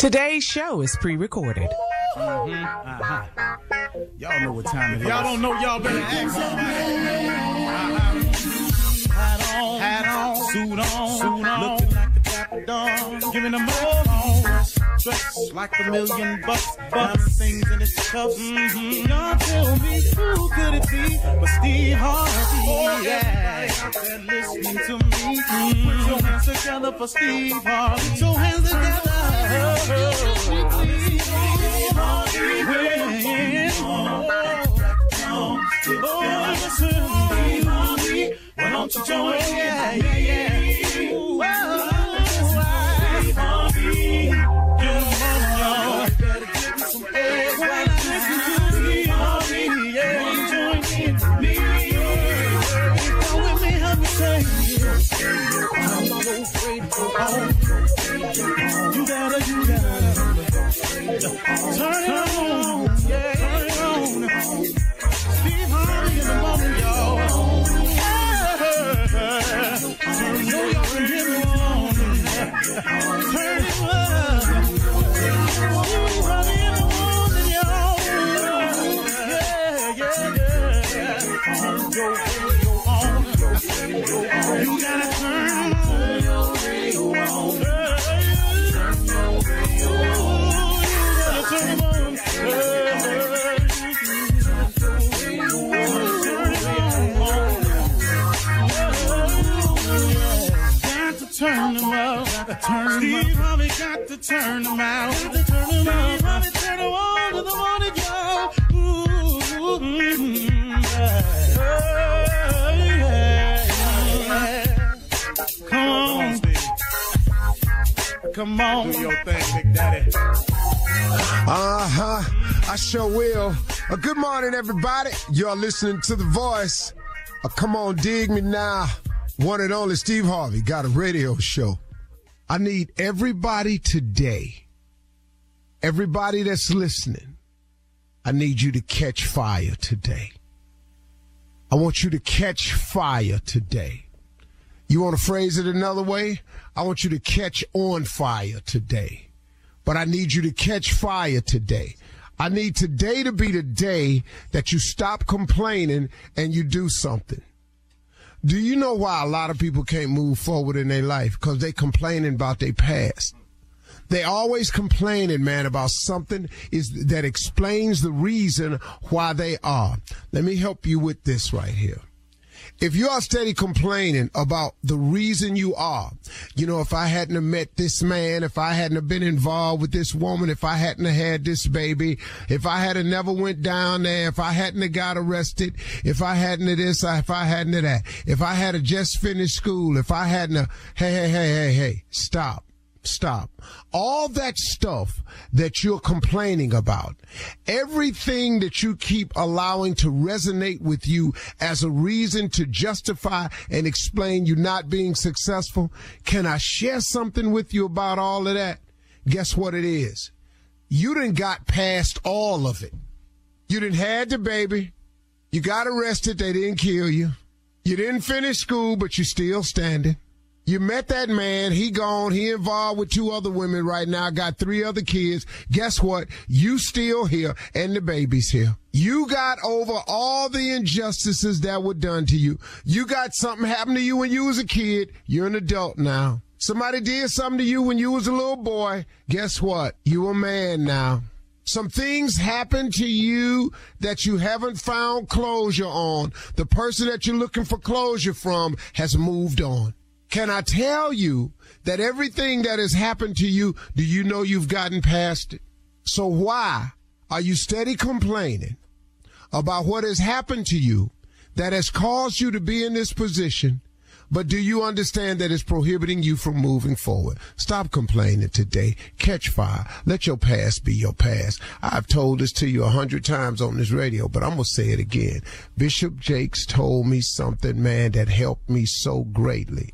Today's show is pre-recorded. Mm-hmm. Uh-huh. Y'all know what time it is. Y'all don't know. Y'all better ask somebody. Uh-huh. Hat on, hat on, suit on, suit on, looking like a dapper dawn, giving them all dressed like a million bucks, bucks, things in his cuffs. Mm-hmm. Y'all tell me who could it be but Steve Harvey? Oh yeah, there listening to me. Mm-hmm. Put your hands together for Steve Harvey. Put your hands together. Why don't you join? Yeah, Come on. Do your thing, Big Daddy. Uh huh. I sure will. Uh, good morning, everybody. You're listening to The Voice. Uh, come on, dig me now. One and only Steve Harvey got a radio show. I need everybody today, everybody that's listening, I need you to catch fire today. I want you to catch fire today. You want to phrase it another way? I want you to catch on fire today. But I need you to catch fire today. I need today to be the day that you stop complaining and you do something. Do you know why a lot of people can't move forward in their life? Because they complaining about their past. They always complaining, man, about something is that explains the reason why they are. Let me help you with this right here if you are steady complaining about the reason you are, you know, if I hadn't have met this man, if I hadn't have been involved with this woman, if I hadn't have had this baby, if I had have never went down there, if I hadn't have got arrested, if I hadn't have this, if I hadn't have that, if I had just finished school, if I hadn't have, hey, hey, hey, hey, hey, stop. Stop. All that stuff that you're complaining about, everything that you keep allowing to resonate with you as a reason to justify and explain you not being successful, can I share something with you about all of that? Guess what it is? You didn't got past all of it. You didn't had the baby. You got arrested. They didn't kill you. You didn't finish school, but you're still standing. You met that man. He gone. He involved with two other women right now. Got three other kids. Guess what? You still here and the baby's here. You got over all the injustices that were done to you. You got something happen to you when you was a kid. You're an adult now. Somebody did something to you when you was a little boy. Guess what? You a man now. Some things happen to you that you haven't found closure on. The person that you're looking for closure from has moved on. Can I tell you that everything that has happened to you, do you know you've gotten past it? So why are you steady complaining about what has happened to you that has caused you to be in this position? But do you understand that it's prohibiting you from moving forward? Stop complaining today. Catch fire. Let your past be your past. I've told this to you a hundred times on this radio, but I'm going to say it again. Bishop Jakes told me something, man, that helped me so greatly.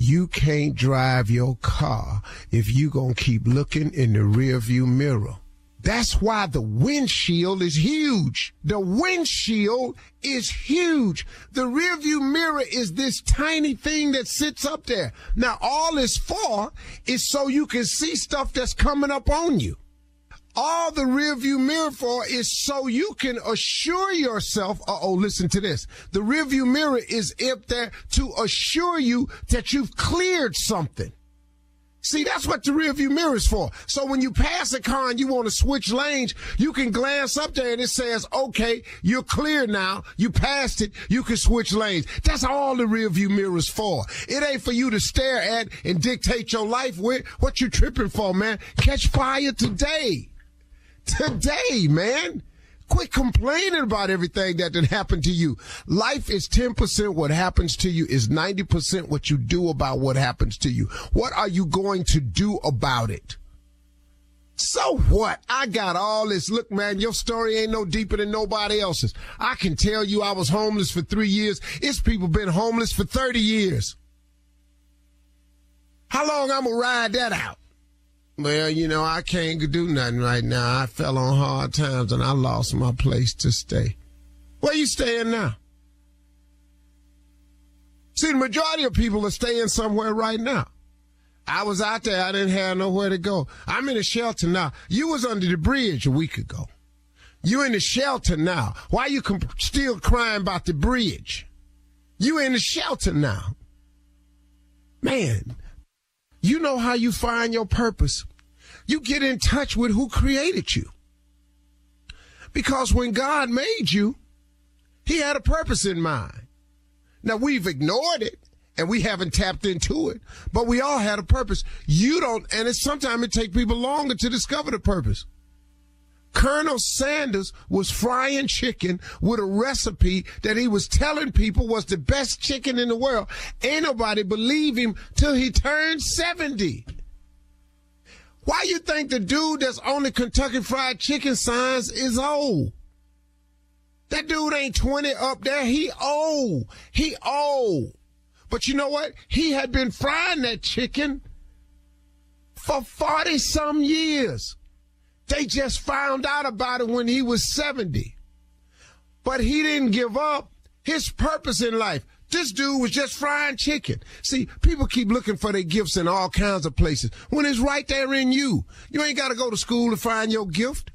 You can't drive your car if you gonna keep looking in the rearview mirror. That's why the windshield is huge. The windshield is huge. The rearview mirror is this tiny thing that sits up there. Now all it's for is so you can see stuff that's coming up on you all the rearview mirror for is so you can assure yourself. Uh oh, listen to this. The rearview mirror is up there to assure you that you've cleared something. See, that's what the rearview mirror is for. So when you pass a car and you want to switch lanes, you can glance up there and it says, okay, you're clear now. You passed it. You can switch lanes. That's all the rearview mirror is for. It ain't for you to stare at and dictate your life with. What you tripping for, man? Catch fire today today, man. Quit complaining about everything that did happen to you. Life is 10% what happens to you is 90% what you do about what happens to you. What are you going to do about it? So what? I got all this. Look, man, your story ain't no deeper than nobody else's. I can tell you I was homeless for three years. It's people been homeless for 30 years. How long I'm gonna ride that out? Well, you know, I can't do nothing right now. I fell on hard times and I lost my place to stay. Where you staying now? See, the majority of people are staying somewhere right now. I was out there. I didn't have nowhere to go. I'm in a shelter now. You was under the bridge a week ago. You in the shelter now. Why you comp- still crying about the bridge? You in the shelter now. Man, you know how you find your purpose. You get in touch with who created you. Because when God made you, he had a purpose in mind. Now we've ignored it and we haven't tapped into it, but we all had a purpose. You don't, and it's sometimes it takes people longer to discover the purpose. Colonel Sanders was frying chicken with a recipe that he was telling people was the best chicken in the world. Ain't nobody believe him till he turned 70. Why you think the dude that's on the Kentucky Fried Chicken signs is old? That dude ain't 20 up there. He old. He old. But you know what? He had been frying that chicken for 40 some years. They just found out about it when he was 70. But he didn't give up his purpose in life. This dude was just frying chicken. See, people keep looking for their gifts in all kinds of places when it's right there in you. You ain't got to go to school to find your gift.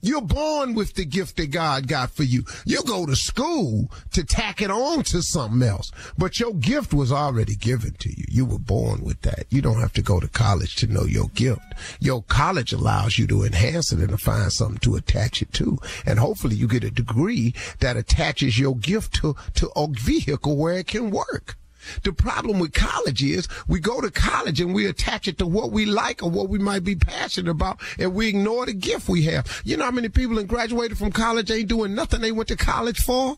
You're born with the gift that God got for you. You go to school to tack it on to something else, but your gift was already given to you. You were born with that. You don't have to go to college to know your gift. Your college allows you to enhance it and to find something to attach it to. And hopefully you get a degree that attaches your gift to, to a vehicle where it can work. The problem with college is we go to college and we attach it to what we like or what we might be passionate about and we ignore the gift we have. You know how many people that graduated from college ain't doing nothing they went to college for?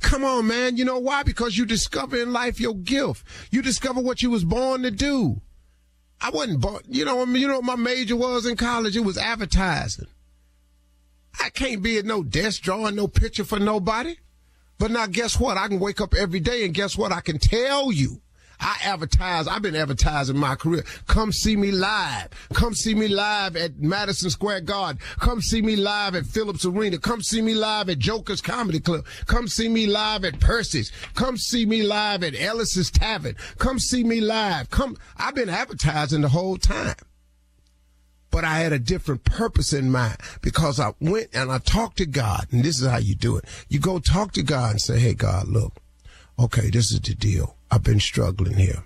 Come on, man. You know why? Because you discover in life your gift. You discover what you was born to do. I wasn't born, you know, I mean, you know what my major was in college? It was advertising. I can't be at no desk drawing no picture for nobody. But now guess what? I can wake up every day and guess what? I can tell you. I advertise. I've been advertising my career. Come see me live. Come see me live at Madison Square Garden. Come see me live at Phillips Arena. Come see me live at Joker's Comedy Club. Come see me live at Percy's. Come see me live at Ellis's Tavern. Come see me live. Come. I've been advertising the whole time but I had a different purpose in mind because I went and I talked to God, and this is how you do it. You go talk to God and say, Hey, God, look, okay, this is the deal. I've been struggling here.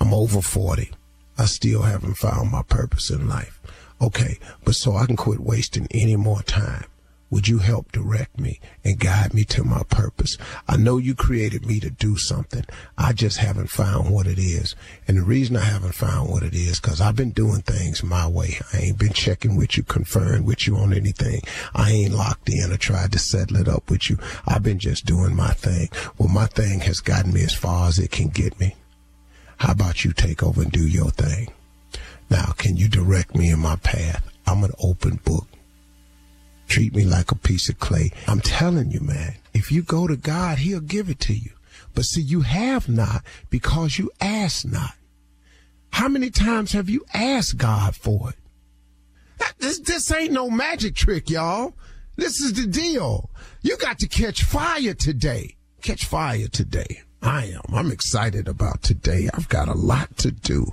I'm over 40. I still haven't found my purpose in life. Okay, but so I can quit wasting any more time. Would you help direct me and guide me to my purpose? I know you created me to do something. I just haven't found what it is. And the reason I haven't found what it is, cause I've been doing things my way. I ain't been checking with you, conferring with you on anything. I ain't locked in or tried to settle it up with you. I've been just doing my thing. Well, my thing has gotten me as far as it can get me. How about you take over and do your thing? Now, can you direct me in my path? I'm an open book treat me like a piece of clay. I'm telling you, man, if you go to God, he'll give it to you. But see, you have not because you ask not. How many times have you asked God for it? This, this ain't no magic trick, y'all. This is the deal. You got to catch fire today. Catch fire today. I am. I'm excited about today. I've got a lot to do.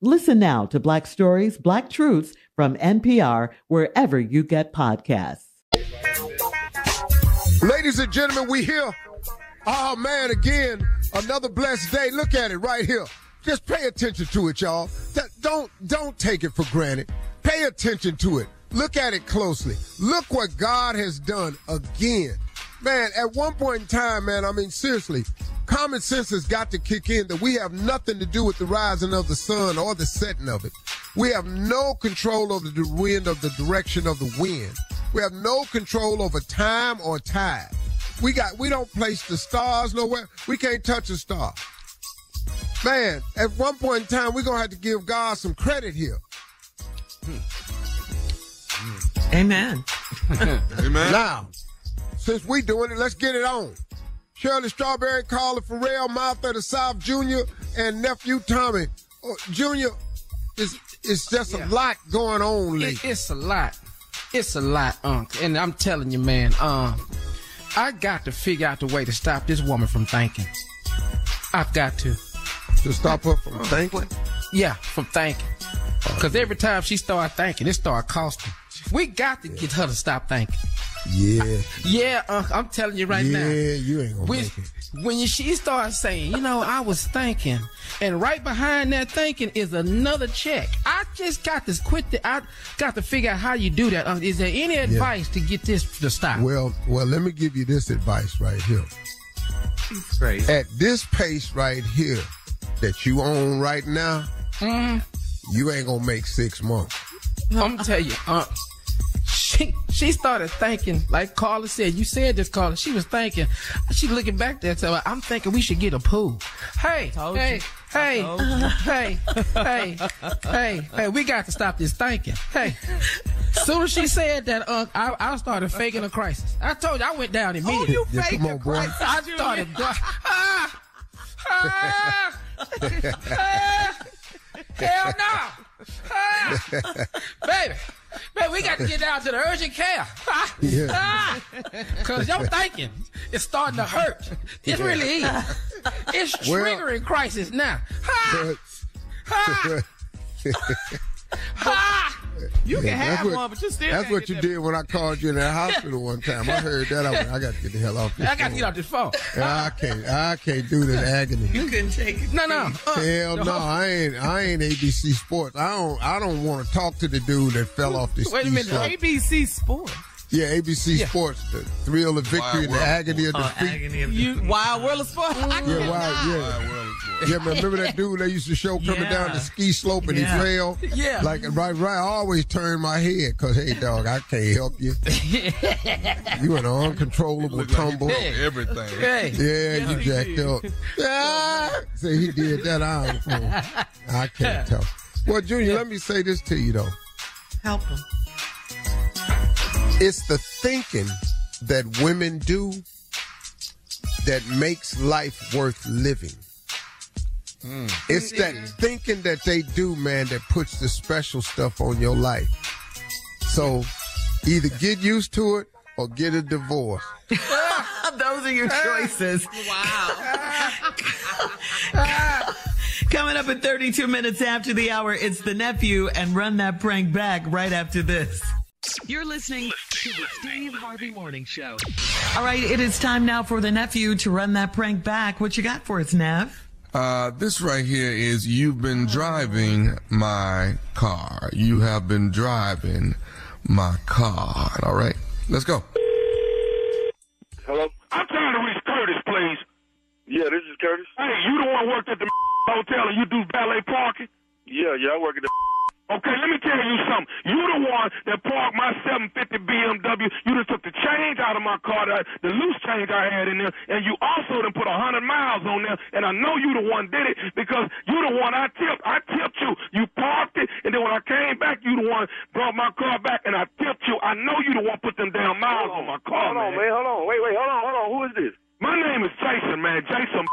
Listen now to Black Stories, Black Truths from NPR wherever you get podcasts. Ladies and gentlemen, we here. Oh man, again, another blessed day. Look at it right here. Just pay attention to it, y'all. Don't don't take it for granted. Pay attention to it. Look at it closely. Look what God has done again. Man, at one point in time, man, I mean seriously, common sense has got to kick in that we have nothing to do with the rising of the sun or the setting of it. We have no control over the wind of the direction of the wind. We have no control over time or tide. We got we don't place the stars nowhere. We can't touch a star. Man, at one point in time, we're gonna have to give God some credit here. Amen. Amen. Now, since we doing it, let's get it on. Shirley Strawberry, Carla Ferrell, Martha the South Jr., and nephew Tommy oh, Jr. It's it's just yeah. a lot going on. It, it's a lot. It's a lot, Unc. And I'm telling you, man, um, I got to figure out the way to stop this woman from thinking. I've got to. To stop her from thinking? Yeah, from thinking. Because every time she start thinking, it start costing. We got to get her to stop thinking. Yeah. Yeah, uh, I'm telling you right yeah, now. Yeah, you ain't gonna When, make it. when she starts saying, you know, I was thinking, and right behind that thinking is another check. I just got to quit. The, I got to figure out how you do that. Uh, is there any advice to get this to stop? Well, well, let me give you this advice right here. Great. At this pace right here that you own right now, Mm, you ain't gonna make six months. I'm gonna tell you, uh, she she started thinking, like Carla said. You said this, Carla. She was thinking. She looking back there. So I'm thinking we should get a pool. Hey, Told hey, you. hey, hey, hey, hey, hey. We got to stop this thinking. Hey. Soon as she said that, uh, I, I started faking a crisis. I told you I went down immediately. you Yeah, fake come on, a boy. crisis, I started. Ah, ah, ah, hell no, baby. Man, we got to get down to the urgent care. Yeah. Because your thinking is starting to hurt. It really is. It's Well- triggering crisis now. Ha! But- Ha! Ha! You can Yeah, that's have what- one, but you still That's what you that- did when I called you in that hospital one time. I heard that. I went, I got to get the hell off this I got to phone. get off this phone. I can't. I can't do this agony. You couldn't take it. No, no. Uh, Hell no, I ain't. I ain't ABC Sports. I don't. I don't want to talk to the dude that fell off the Wait a minute. slope. ABC Sports. Yeah, ABC Sports. The thrill of victory and the agony of Oh, defeat. agony of you, Wild World of Sport. I Yeah, cannot. wow, yeah. Yeah, man, remember that dude they used to show coming Yeah. down the ski slope and Yeah. he fell? Yeah. Like, right, right. I always turn my head because, hey, dog, I can't help you. you in an uncontrollable tumble. Everything. Hey. Yeah, you jacked up. Ah, say he did that. I, don't, I can't tell. Well, Junior, let me say this to you, though. Help him. It's the thinking that women do that makes life worth living. Hmm. It's that mm-hmm. thinking that they do, man, that puts the special stuff on your life. So either get used to it or get a divorce. Those are your choices. Wow. Coming up in 32 minutes after the hour, it's the nephew and run that prank back right after this. You're listening to the Steve Harvey Morning Show. All right, it is time now for the nephew to run that prank back. What you got for us, Nev? Uh, this right here is you've been driving my car. You have been driving my car. All right, let's go. Hello? I'm trying to reach Curtis, please. Yeah, this is Curtis. Hey, you the one worked at the hotel and you do valet parking? Yeah, yeah, I work at the. Okay, let me tell you something. You the one that parked my 750 BMW. You just took the change out of my car, the, the loose change I had in there, and you also done put a hundred miles on there. And I know you the one did it because you the one I tipped. I tipped you. You parked it, and then when I came back, you the one brought my car back, and I tipped you. I know you the one put them damn miles on my car, Hold on, man. Hold on. Wait, wait. Hold on, hold on. Who is this? My name is Jason, man. Jason.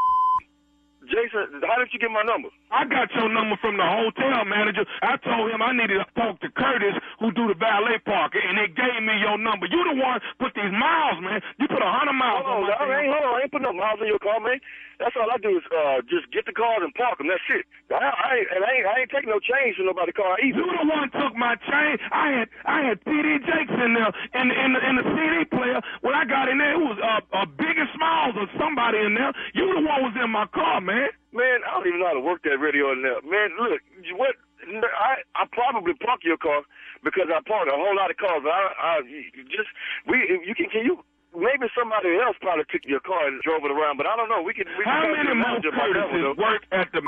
Jason, how did you get my number? I got your number from the hotel manager. I told him I needed to talk to Curtis, who do the valet parking, and they gave me your number. You the one put these miles, man. You put a hundred miles Hold on on, I ain't, hold on. I ain't putting no miles on your car, man. That's all I do is uh, just get the cars and park them. That's it. I, I ain't, and I ain't, I ain't taking no change from nobody's car either. You the one took my chain. I had I had TD Jakes in there in in the, in the CD player. When I got in there, it was uh, a Biggie Smalls or somebody in there. You the one was in my car, man. Man, I don't even know how to work that radio in there. Man, look, what? I I probably park your car because I park a whole lot of cars. I I just we you can can you maybe somebody else probably took your car and drove it around, but I don't know. We can. We How can many more manager about that one, Curtises work at the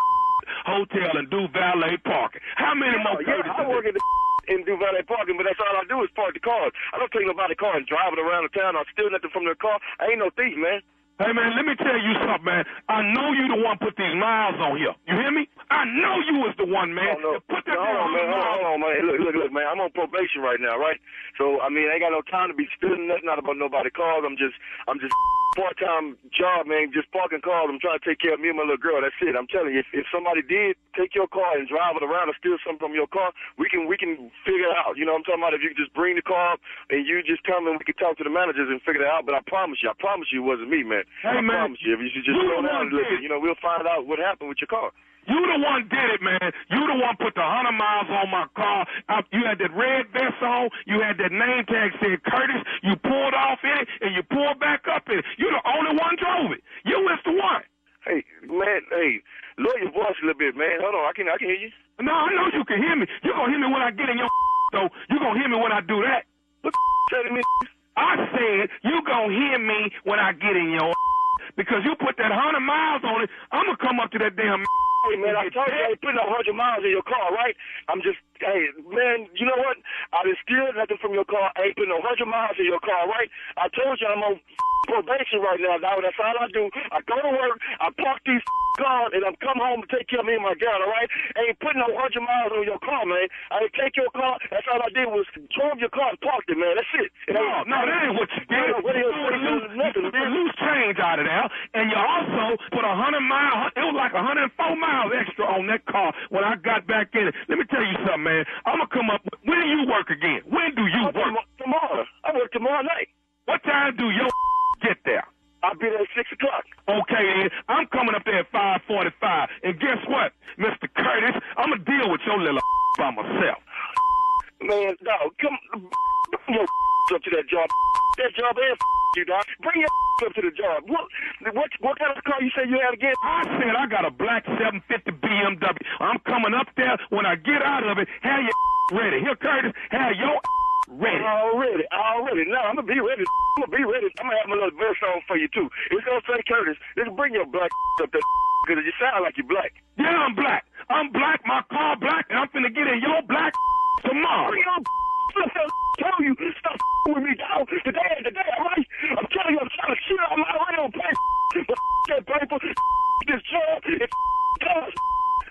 hotel and do valet parking? How many more Yeah, I work at the and do valet parking, but that's all I do is park the cars. I don't take nobody's car and drive it around the town or steal nothing from their car. I ain't no thief, man. Hey man, let me tell you something, man. I know you the one put these miles on here. You hear me? I know you was the one, man. No, no. Put that No, hold on, man. Hold on, hold on, man. Look, look, look, man. I'm on probation right now, right? So, I mean, I ain't got no time to be spilling nothing out about nobody's cars. I'm just, I'm just part-time job, man. Just parking cars. I'm trying to take care of me and my little girl. That's it. I'm telling you, if, if somebody did take your car and drive it around or steal something from your car, we can, we can figure it out. You know what I'm talking about? If you can just bring the car up and you just come and we can talk to the managers and figure it out. But I promise you, I promise you, it wasn't me, man. Hey, I man. promise you. If you should just slow down and little you know, we'll find out what happened with your car. You the one did it, man. You the one put the hundred miles on my car. Uh, you had that red vest on. You had that name tag said Curtis. You pulled off in it and you pulled back up in it. You the only one drove it. You was the one. Hey, man, hey, lower your voice a little bit, man. Hold on, I can I can hear you. No, I know you can hear me. You gonna hear me when I get in your so you gonna hear me when I do that. What telling me? I said you gonna hear me when I get in your because you put that hundred miles on it. I'm gonna come up to that damn. Hey man, I told you I ain't putting a hundred miles in your car, right? I'm just, hey man, you know what? I done steal nothing from your car. I ain't putting a hundred miles in your car, right? I told you I'm on probation right now, dog. That's all I do. I go to work, I park these cars, and I'm come home to take care of me and my girl, all right? I ain't putting no hundred miles on your car, man. I didn't take your car. That's all I did was drove your car and parked it, man. That's it. And No, no, that ain't what you did. What You a loose, you threw a loose change out of there, and you also put a hundred mile. It was like a hundred and four miles extra on that car when I got back in it. Let me tell you something, man. I'm gonna come up. When do you work again? When do you work? Tomorrow. I work tomorrow night. What time do your get there? I'll be there at six o'clock. Okay. I'm coming up there at five forty-five, and guess what, Mister Curtis? I'm gonna deal with your little by myself. Man, dog, come bring your up to that job. That job is you, dog. Bring your up to the job. What what what kind of car you say you had again? I said I got a black 750 BMW. I'm coming up there. When I get out of it, have your ready. Here, Curtis, have your ready. Already, already. No, I'm gonna be ready. I'm gonna be ready. I'm gonna have my little verse on for you too. It's gonna say Curtis. Just bring your black up there because you sound like you're black. I'm black. My car black, and I'm finna get in your black tomorrow. Bring your up there. Tell you stop with me, dog. Today is the day, all right? I'm telling you, I'm trying to shit on my real pay. But that paper, this job, it's cause.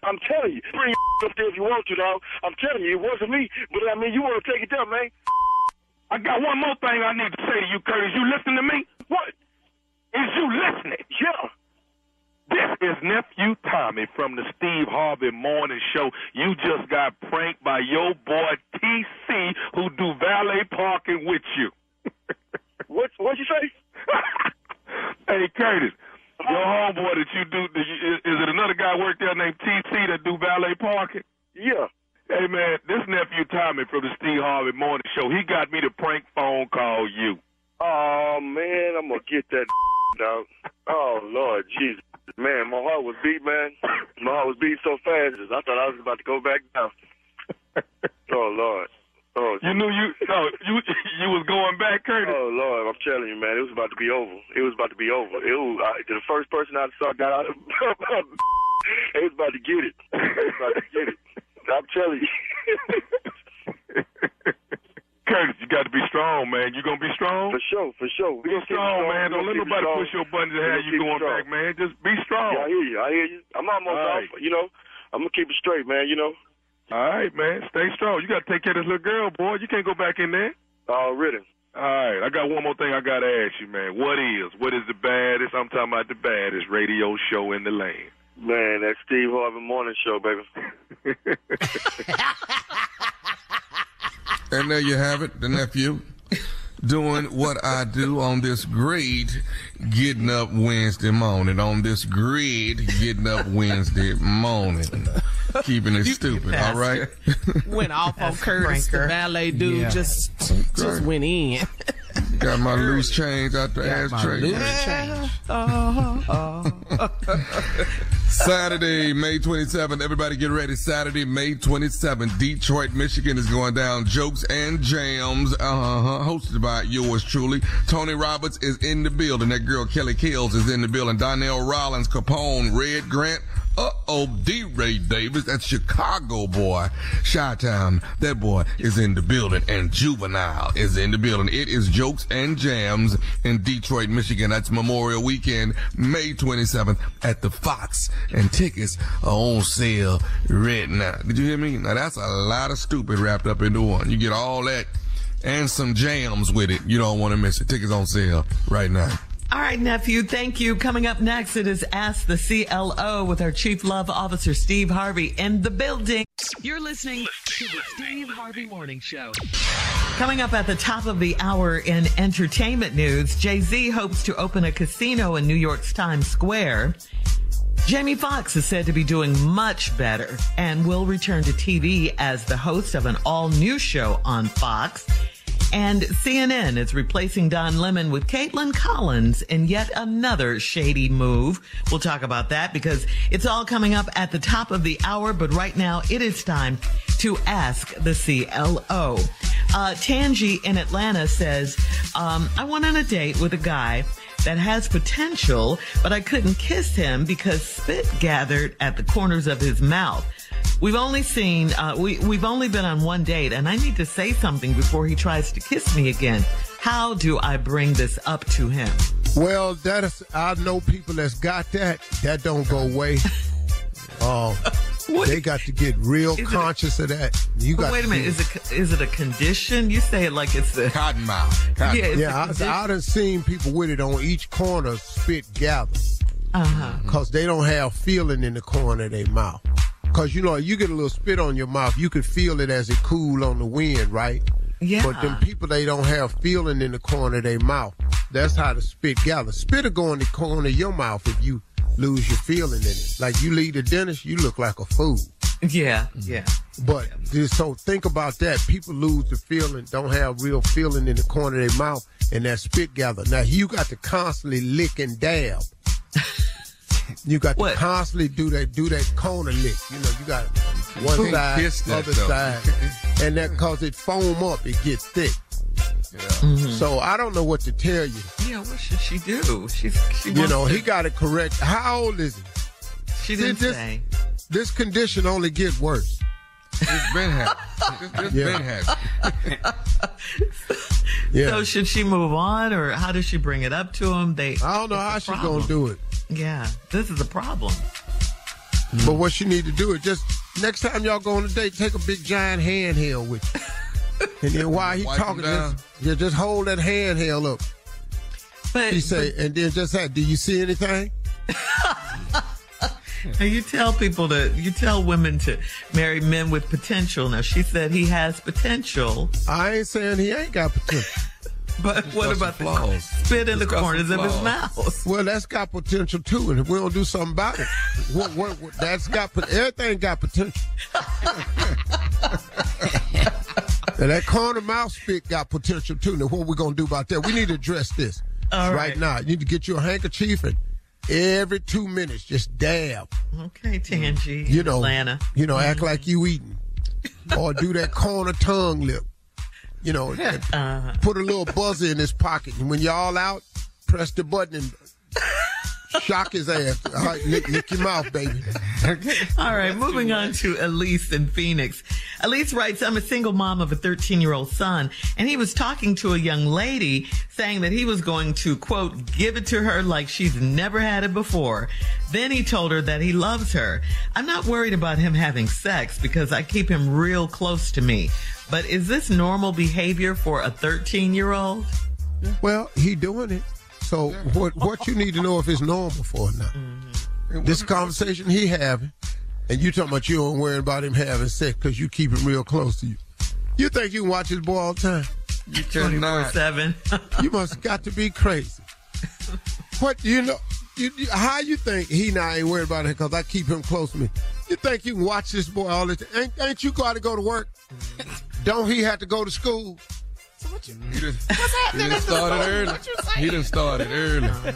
I'm telling you, bring your up there if you want to, dog. I'm telling you, it wasn't me, but I mean, you want to take it down, man. I got one more thing I need to say to you, Curtis. You listening to me? What? Is you listening? Yeah. This is nephew Tommy from the Steve Harvey Morning Show. You just got pranked by your boy TC, who do valet parking with you. What? What'd you say? hey Curtis, your homeboy that you do, that you, is, is it another guy work there named TC that do valet parking? Yeah. Hey man, this nephew Tommy from the Steve Harvey Morning Show. He got me to prank phone call you. Oh man, I'm gonna get that dog. Oh Lord Jesus, man, my heart was beat, man. My heart was beating so fast, I thought I was about to go back down. Oh Lord. Oh, You knew you no, you you was going back, Curtis. Oh Lord, I'm telling you, man, it was about to be over. It was about to be over. It was I, the first person I saw got out of. it was about to get it. It was about to get it. I'm telling you. Curtis, you got to be strong, man. You gonna be strong? For sure, for sure. Be strong, man. Don't let nobody push your buttons and have you going back, man. Just be strong. Yeah, I hear you. I hear you. I'm almost All right. off. You know, I'm gonna keep it straight, man. You know. All right, man. Stay strong. You got to take care of this little girl, boy. You can't go back in there. Already. All right. I got one more thing I got to ask you, man. What is, what is the baddest, I'm talking about the baddest radio show in the land? Man, that Steve Harvey Morning Show, baby. And there you have it, the nephew doing what I do on this great getting up Wednesday morning. On this great getting up Wednesday morning. Keeping it stupid, all right? Went off on Curtis, the ballet dude. Yeah. Just, just went in. Got my loose change out the Got my ashtray. loose change. Uh-huh. Saturday, May 27th. Everybody get ready. Saturday, May 27th. Detroit, Michigan is going down. Jokes and Jams, uh-huh, hosted by yours truly. Tony Roberts is in the building. That girl Kelly Kills is in the building. Donnell Rollins, Capone, Red Grant, uh-oh, D. Ray Davis, that Chicago boy. Chi-Town, that boy is in the building. And Juvenile is in the building. It is Jokes and Jams in Detroit, Michigan. That's Memorial Weekend, May 27th at the Fox. And tickets are on sale right now. Did you hear me? Now that's a lot of stupid wrapped up into one. You get all that and some jams with it. You don't want to miss it. Tickets on sale right now. All right, nephew. Thank you. Coming up next, it is Ask the CLO with our Chief Love Officer, Steve Harvey, in the building. You're listening to the Steve Harvey Morning Show. Coming up at the top of the hour in entertainment news, Jay Z hopes to open a casino in New York's Times Square. Jamie Foxx is said to be doing much better and will return to TV as the host of an all new show on Fox. And CNN is replacing Don Lemon with Kaitlan Collins in yet another shady move. We'll talk about that because it's all coming up at the top of the hour. But right now it is time to ask the CLO. Uh, Tangi in Atlanta says, um, I went on a date with a guy that has potential, but I couldn't kiss him because spit gathered at the corners of his mouth. We've only seen, uh, we, we've only been on one date and I need to say something before he tries to kiss me again. How do I bring this up to him? Well, that is, I know people that's got that. That don't go away. Um, they got to get real Is a- conscious of that. You got wait a minute, is it is it a condition? You say it like it's a cotton mouth. Yeah, it's yeah, I, condition. I done seen people with it on each corner spit gather. Uh-huh. Cause they don't have feeling in the corner of their mouth. Cause you know, you get a little spit on your mouth, you can feel it as it cool on the wind, right? Yeah. But them people they don't have feeling in the corner of their mouth. That's how the spit gather. Spit will go in the corner of your mouth if you lose your feeling in it. Like you leave the dentist, you look like a fool. Yeah, mm-hmm. yeah. But just so think about that. People lose the feeling, don't have real feeling in the corner of their mouth, and that spit gather. Now you got to constantly lick and dab. You got to constantly do that, do that corner lick. You know, you got one side, kiss that, other though. side, and that cause it foam up, it gets thick. Mm-hmm. So I don't know what to tell you. Yeah, what should she do? She's she You know, to- he got it correct. How old is he? She didn't this, say. This condition only get worse. It's been happening. It's, it's Yeah. been happening. Yeah. So should she move on, or how does she bring it up to him? They. I don't know how she's gonna do it. Yeah, this is a problem. But what you need to do is just next time y'all go on a date, take a big giant handheld with you. And then while he Wipe 'em talking, down. just, yeah, just hold that handheld up. But He say, and then just say, "Do you see anything?" And you tell people to, you tell women to marry men with potential. Now she said he has potential. I ain't saying he ain't got potential. But what about the flaws. spit in the He's got some corners of his mouth? Well, that's got potential too, and if we don't do something about it, what, what, what, that's got everything got potential. now that corner mouth spit got potential too. Now what we gonna do about that? We need to address this right. right. now. You need to get you a handkerchief and every two minutes just dab. Okay, Tangi. You know, Atlanta. you know, act like you eating, or do that corner tongue lip. You know, Uh-huh. put a little buzzer in his pocket, and when y'all out, press the button and shock his ass. All right, lick, lick your mouth, baby. All right, moving on to Elise in Phoenix. Elise writes, I'm a single mom of a 13 year old son, and he was talking to a young lady saying that he was going to, quote, give it to her like she's never had it before. Then he told her that he loves her. I'm not worried about him having sex because I keep him real close to me. But is this normal behavior for a 13 year old? Well, he doing it. So what what you need to know if it's normal for or not. Mm-hmm. This conversation he having, and you talking about you don't worry about him having sex because you keep him real close to you. You think you can watch this boy all the time? You 24 cannot. 7. You must got to be crazy. What you know? You, you, how you think he now ain't worried about it because I keep him close to me? You think you can watch this boy all the time? Ain't, ain't you got to go to work? Mm-hmm. Don't he have to go to school? He done, he done started early. He done started early.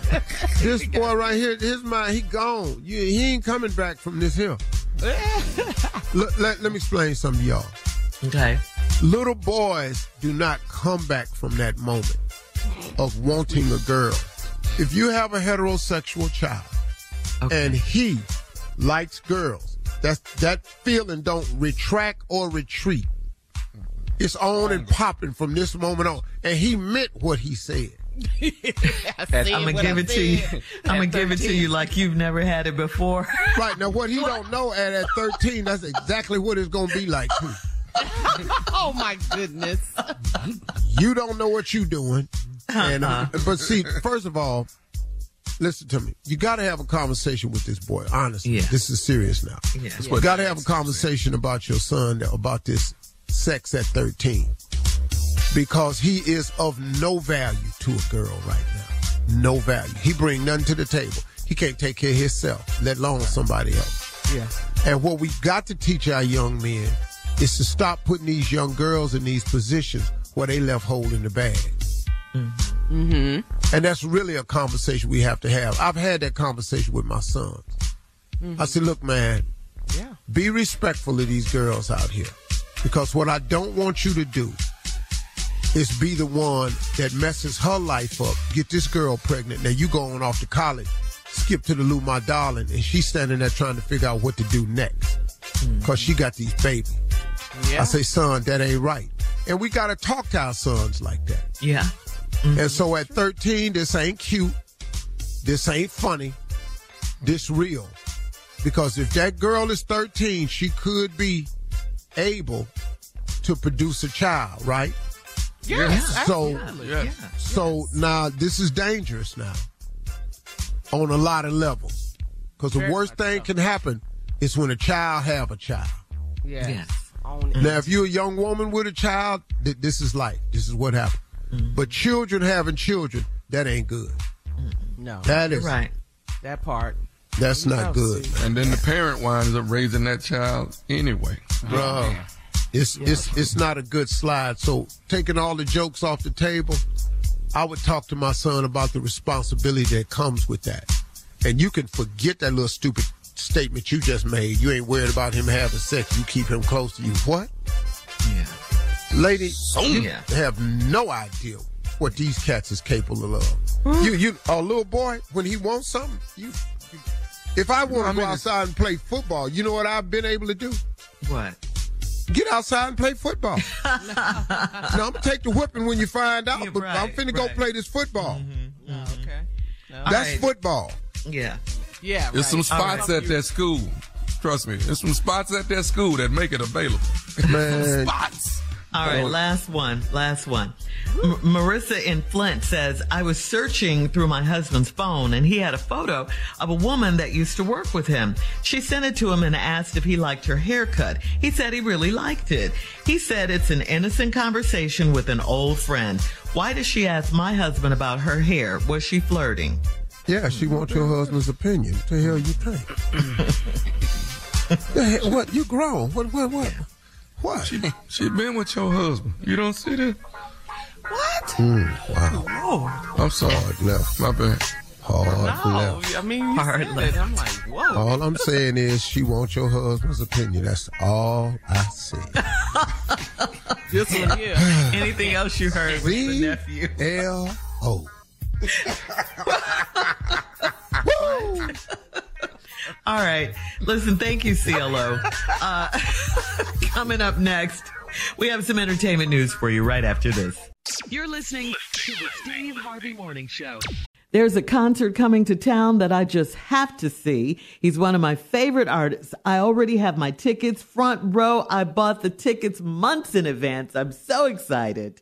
This boy right here, his mind, he gone. You, he ain't coming back from this hill. Look, let, let me explain something to y'all. Okay. Little boys do not come back from that moment of wanting a girl. If you have a heterosexual child and he likes girls, that's that feeling don't retract or retreat. It's on and popping from this moment on. And he meant what he said. I'm gonna give it to you. I'm gonna give it to you like you've never had it before. Right now, what he don't know at at 13, that's exactly what it's gonna be like too. oh my goodness. You don't know what you're doing. And uh, but see, first of all, listen to me. You got to have a conversation with this boy. Honestly, Yeah. this is serious now. Yeah. You got to have a conversation about your son about this sex at 13 because he is of no value to a girl right now. No value. He bring nothing to the table. he can't take care of himself, let alone somebody else. Yeah. And what we got to teach our young men is to stop putting these young girls in these positions where they left holding the bag. Mm-hmm. And that's really a conversation we have to have. I've had that conversation with my sons. I said, look, man, Yeah. be respectful of these girls out here. Because what I don't want you to do is be the one that messes her life up. Get this girl pregnant. Now you going off to college, skip to the Lou My Darling, and she's standing there trying to figure out what to do next. Hmm. Because she got these babies. Yeah. I say, son, that ain't right. And we got to talk to our sons like that. Yeah. And so at 13, this ain't cute. This ain't funny. This real. Because if that girl is 13, she could be able to produce a child, right? Yes, So, absolutely. Yes. so now this is dangerous now on a lot of levels. Because the worst thing so. can happen is when a child have a child. Yes. Yes. Now, if you're a young woman with a child, th- this is life. This is what happened. Mm-hmm. But children having children, that ain't good. No. That is Right. That part. that's No, not good, see. And then the parent winds up raising that child anyway. Bro. It's it's it's not a good slide. So taking all the jokes off the table, I would talk to my son about the responsibility that comes with that. And you can forget that little stupid statement you just made. You ain't worried about him having sex. You keep him close to you. What? Yeah. Lady, you Yeah. have no idea what these cats is capable of. You, you, a little boy, when he wants something, you. If I want to go outside and play football, you know what I've been able to do? What? Get outside and play football. now I'm gonna take the whipping when you find out, Yeah, but I'm right, finna go play this football. Mm-hmm. Oh, mm-hmm. okay. No. That's right. football. Yeah. Yeah. There's some right. spots at that school. Trust me, there's some spots at that school that make it available. Man, Spots. All right, last one, last one. M- Marissa in Flint says, I was searching through my husband's phone and he had a photo of a woman that used to work with him. She sent it to him and asked if he liked her haircut. He said he really liked it. He said it's an innocent conversation with an old friend. Why does she ask my husband about her hair? Was she flirting? yeah, she wants your husband's opinion. What the hell you think? What? You grown? What? What? What? What? She, she been with your husband. You don't see that? What? Hmm, wow. I'm sorry. Hard left. My bad. Hard No, left. I mean, you Hard said left. it. I'm like, whoa. All I'm saying is she wants your husband's opinion. That's all I see. This one here. Anything else you heard with the nephew? L O. All right. Listen, thank you, CLO. Uh, coming up next, we have some entertainment news for you right after this. You're listening to the Steve Harvey Morning Show. There's a concert coming to town that I just have to see. He's one of my favorite artists. I already have my tickets front row. I bought the tickets months in advance. I'm so excited.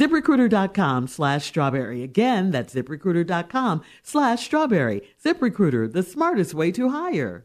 ZipRecruiter.com slash strawberry. Again, that's ZipRecruiter.com slash strawberry. ZipRecruiter, the smartest way to hire.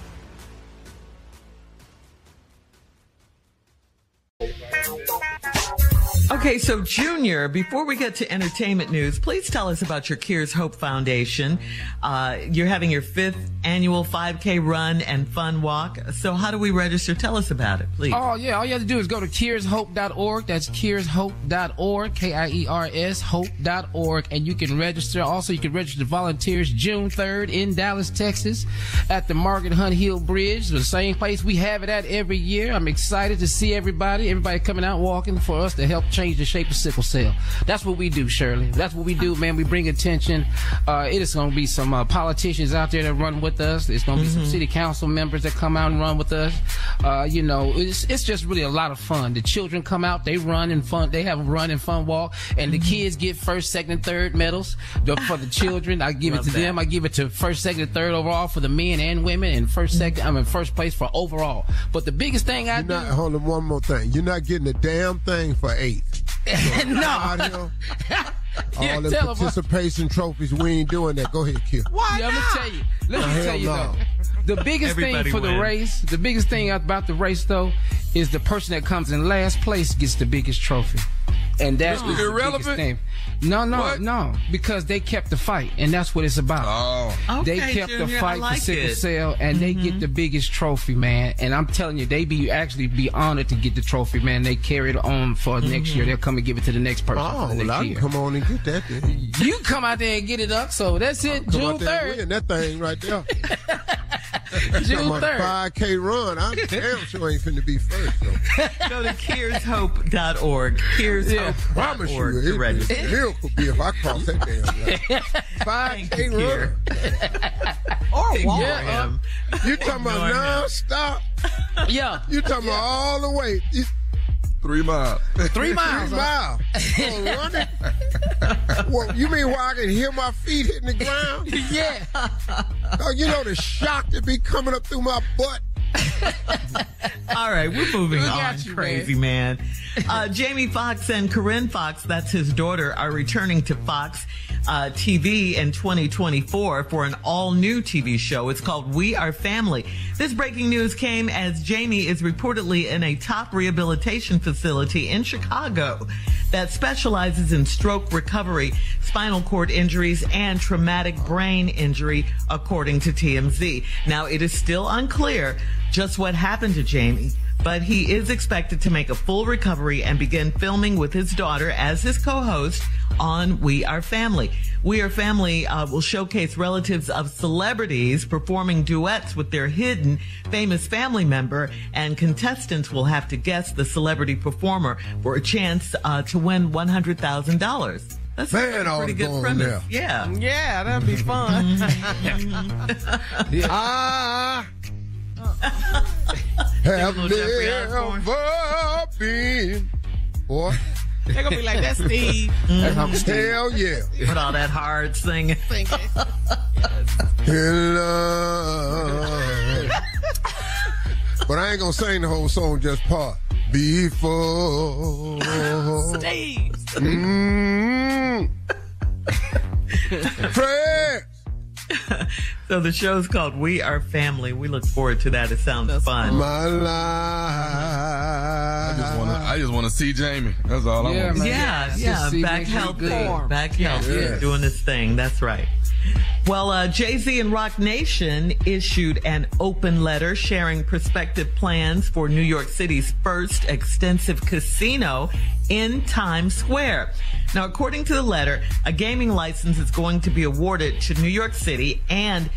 Okay, so Junior, before we get to entertainment news, please tell us about your Kiers Hope Foundation. Uh, you're having your fifth annual 5K run and fun walk. So how do we register? Tell us about it, please. Oh, yeah. All you have to do is go to kiershope.org. That's kiershope.org, K-I-E-R-S, hope.org, and you can register. Also, you can register volunteers June 3rd in Dallas, Texas at the Margaret Hunt Hill Bridge, the same place we have it at every year. I'm excited to see everybody, everybody coming out walking for us to help change the shape of sickle cell. That's what we do, Shirley. That's what we do, man. We bring attention. Uh, it is going to be some uh, politicians out there that run with us. It's going to be some city council members that come out and run with us. Uh, you know, it's, it's just really a lot of fun. The children come out, they run and fun. They have a run and fun walk, and the kids get first, second, and third medals The- for the children. I give it to that. them. I give it to first, second, and third overall for the men and women, and first, second. I'm in first place for overall. But the biggest thing I You're do. not, hold on one more thing. You're not getting a damn thing for eighth. no. Out here, all the tell 'em. participation trophies, we ain't doing that. Go ahead, kid. Why yeah, I'm gonna tell you. Let me tell you no. though. The biggest Everybody thing for the race, the biggest thing about the race though, is the person that comes in last place gets the biggest trophy. And that's No. the biggest Irrelevant? thing. No, no, What? no. Because they kept the fight, and that's what it's about. Oh. they Okay, kept the Junior, I fight like for sickle it. Mm-hmm. cell, and they get the biggest trophy, man. And I'm telling you, they be actually be honored to get the trophy, man. They carry it on for next Mm-hmm. year. They'll come and give it to the next person Oh, for well, I can come on and get that then. You come out there and get it up. So that's it. Come June out third. that thing right there. June 3rd. 5K run. I'm damn sure ain't finna be first. Though. Go to kiershope.org. Yeah. Promise you, Kiershope.org to it, register. it miracle be if I cross that damn line. Thank 5K you, run. Or walk. Yeah, Him. You talking about Ignore him. non-stop? Yeah. You talking about all the way? You, Three miles. Three miles. Three huh? miles. Oh, running? well, you mean where I can hear my feet hitting the ground? Yeah. Oh, you know the shock that be coming up through my butt. All right, we're moving We on. you, Crazy man. Uh, Jamie Foxx and Corinne Foxx, that's his daughter, are returning to Fox uh, TV in 2024 for an all new TV show. It's called We Are Family. This breaking news came as Jamie is reportedly in a top rehabilitation facility in Chicago that specializes in stroke recovery, spinal cord injuries, and traumatic brain injury, according to TMZ. Now, it is still unclear just what happened to Jamie, but he is expected to make a full recovery and begin filming with his daughter as his co-host on We Are Family. We Are Family uh, will showcase relatives of celebrities performing duets with their hidden famous family member, and contestants will have to guess the celebrity performer for a chance uh, to win one hundred thousand dollars. That's Man, a I pretty oughta good go on premise. there. Yeah. Yeah, that'd be fun. I have little Jeffrey Osborne. never been. Boy, They're gonna be like, that's Steve. hell yeah. With all that hard singing. Thinking. In love. but I ain't gonna sing the whole song, just part. Before. Steve. Mm. Friends. So the show's called We Are Family. We look forward to that. It sounds fun. My life. I just wanna I just wanna see Jamie. That's all I Yeah, want. man. Yeah, Just yeah, back healthy, back healthy, Yeah. doing his thing. That's right. Well, uh, Jay Z and Roc Nation issued an open letter sharing prospective plans for New York City's first extensive casino in Times Square. Now, according to the letter, a gaming license is going to be awarded to New York City and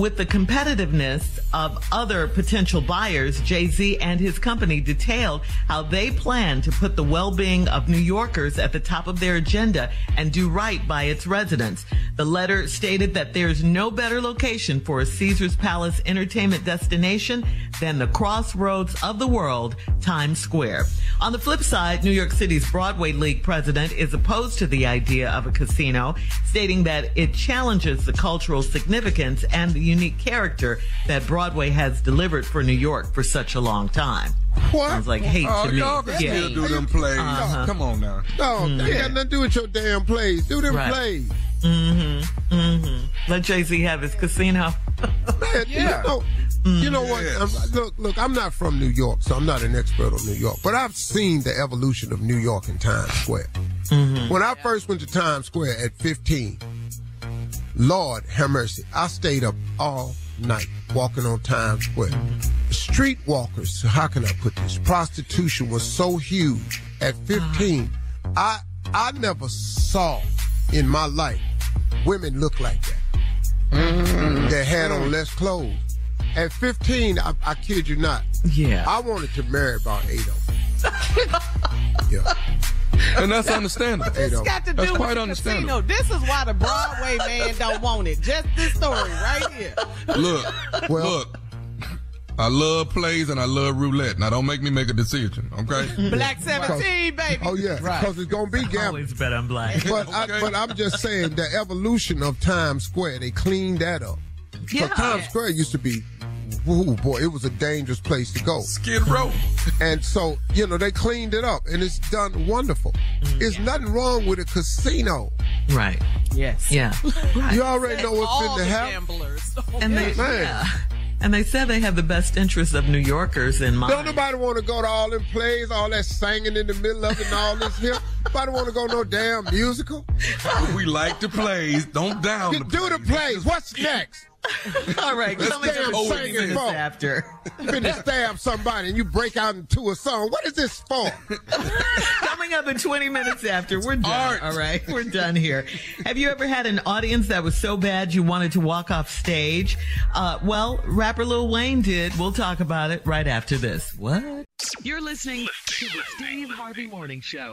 With the competitiveness of other potential buyers, Jay Z and his company detailed how they plan to put the well being of New Yorkers at the top of their agenda and do right by its residents. The letter stated that there's no better location for a Caesars Palace entertainment destination than the crossroads of the world, Times Square. On the flip side, New York City's Broadway League president is opposed to the idea of a casino, stating that it challenges the cultural significance and the unique character that Broadway has delivered for New York for such a long time. What? Sounds like hate Oh, to me. y'all can Yeah. still do them plays. Uh-huh. Come on now. No, Mm. they got nothing to do with your damn plays. Do them Right. plays. Mm-hmm. Mm-hmm. Let Jay Z have his casino. Man, Yeah. you know, you know what? I'm, look, look, I'm not from New York, so I'm not an expert on New York, but I've seen the evolution of New York and Times Square. Mm-hmm. When I first went to Times Square at 15, Lord have mercy, I stayed up all night walking on Times Square. Streetwalkers, how can I put this? Prostitution was so huge at uh-huh. 15. I I never saw in my life women look like that. Mm-hmm. That had on mm. less clothes. At 15, I, I kid you not. Yeah. I wanted to marry about eight of them. yeah. And that's understandable. This got to do That's with quite the understandable. casino. This is why the Broadway man don't want it. Just this story right here. Look, look. I love plays and I love roulette. Now don't make me make a decision, okay? Black 17, baby. Oh yeah, because it's gonna be gambling. Always bet on black. But I, but I'm just saying the evolution of Times Square. They cleaned that up. Yeah. Times Square used to be, whoo boy, it was a dangerous place to go. Skid Row. And so you know they cleaned it up, and it's done wonderful. Mm. There's nothing wrong with a casino. Right. Yes. Yeah. You already know what's All in the the house. gamblers. Oh, and they, Man. yeah. and they said they have the best interests of New Yorkers in mind. Don't nobody want to go to all them plays, all that singing in the middle of it, and all this here. Nobody want to go no damn musical. we like the plays. Don't down the Do the plays. What's next? All right, Let's coming damn up sing minutes it for. after. Finna stab somebody and you break out into a song. What is this for? Coming up in 20 minutes after, we're done. All right, we're done here. Have you ever had an audience that was so bad you wanted to walk off stage? Uh, well, rapper Lil Wayne did. We'll talk about it right after this. What? You're listening to the Steve Harvey Morning Show.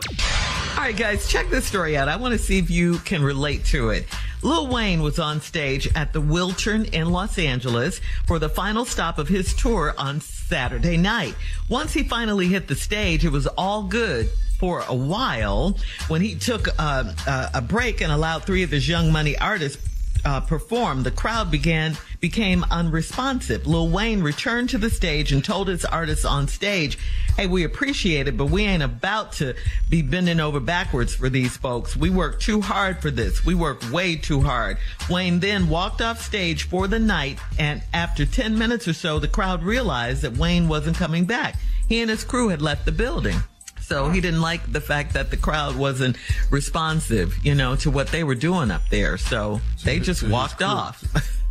All right, guys, check this story out. I want to see if you can relate to it. Lil Wayne was on stage at the Wiltern in Los Angeles for the final stop of his tour on Saturday night. Once he finally hit the stage, it was all good for a while. When he took uh, uh, a break and allowed three of his Young Money artists uh, the crowd began became unresponsive. Lil Wayne returned to the stage and told his artists on stage, "Hey, we appreciate it, but we ain't about to be bending over backwards for these folks. We work too hard for this. We work way too hard." Wayne then walked off stage for the night, and after 10 minutes or so, the crowd realized that Wayne wasn't coming back. He and his crew had left the building. So he didn't like the fact that the crowd wasn't responsive, you know, to what they were doing up there. So they just walked off.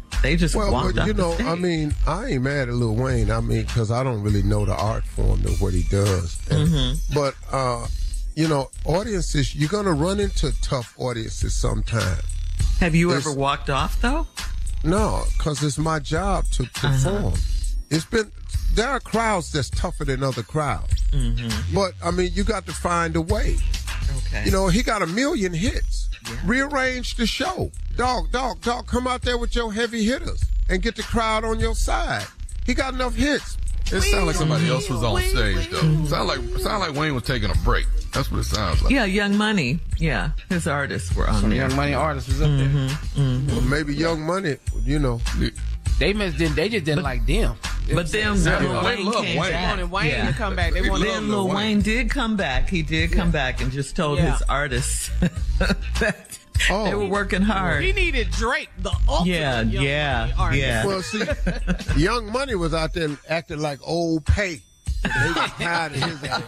they just Well, walked but off. you the know, stage. I mean, I ain't mad at Lil Wayne. I mean, because I don't really know the art form of what he does. And- Mm-hmm. But, uh, you know, audiences, you're going to run into tough audiences sometimes. Have you It's- ever walked off though? No, because it's my job to Uh-huh. perform. It's been, there are crowds that's tougher than other crowds. Mm-hmm. But, I mean, you got to find a way. Okay. You know, he got a million hits. Rearrange the show. Dog, dog, dog, come out there with your heavy hitters and get the crowd on your side. He got enough hits. It sounds like somebody else was on stage though. Sound like sound like Wayne was taking a break. That's what it sounds like. Yeah, Young Money. Yeah, his artists were on Some there. Young Money artists was up there. Mm-hmm. Well, maybe Young Money, you know. They must didn't. They just didn't like them. But then Yeah, Lil they Wayne love came Wayne. back. They wanted Wayne Yeah. to come back. They They wanted Then Lil Lil Wayne. Wayne did come back. He did come back and just told Yeah. his artists that oh. they were working hard. He needed Drake, the ultimate Yeah, young yeah, money artist. yeah. Well, see, Young Money was out there acting like old pay. They was tired of his ass.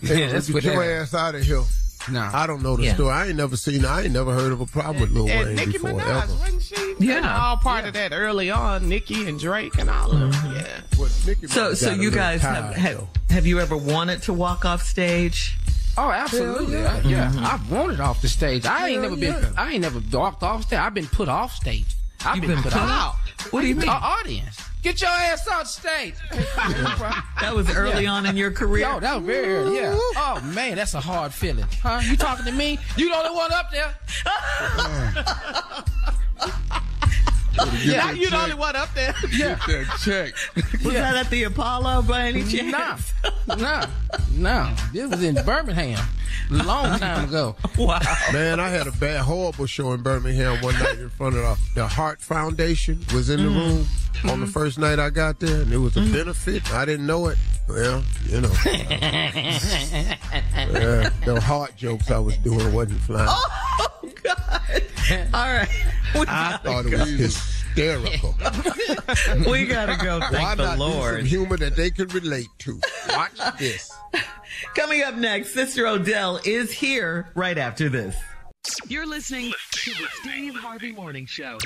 Hey, Yeah, that's get what your they- ass out of here. Nah. I don't know the Yeah. story. I ain't never seen. I ain't never heard of a problem with Lil And Wayne Nicki before Minaj, ever. wasn't she? Yeah. All part of that early on, Nicki and Drake and all of them. Mm-hmm. Yeah. But Nicki So, so you guys have, tired, have though. have you ever wanted to walk off stage? Oh, absolutely. Hell Yeah, Mm-hmm. I've wanted off the stage. I ain't Hell never been. yeah. I ain't never walked off stage. I've been put off stage. I've been been put put out. out? What do you mean? Our audience. Get your ass out stage. That was early on in your career. Yo, that was very early. Yeah. Oh man, that's a hard feeling, huh? You talking to me? You know the only one up there. Yeah, you the only one up there. Yeah. Get that check. Was that at the Apollo by any Nah, chance? nah, nah. This was in Birmingham, long time ago. Wow. Man, I had a bad, horrible show in Birmingham one night in front of the, the Heart Foundation. Was in the Mm-hmm. room on the first night I got there, and it was a benefit. I didn't know it. Well, you know, yeah, the heart jokes I was doing wasn't flying. Oh God! All right, we I gotta thought it go. was hysterical. we gotta go. Thank Why the not do some humor that they can relate to? Watch this. Coming up next, Sister Odell is here right after this. You're listening to the Steve Harvey Morning Show.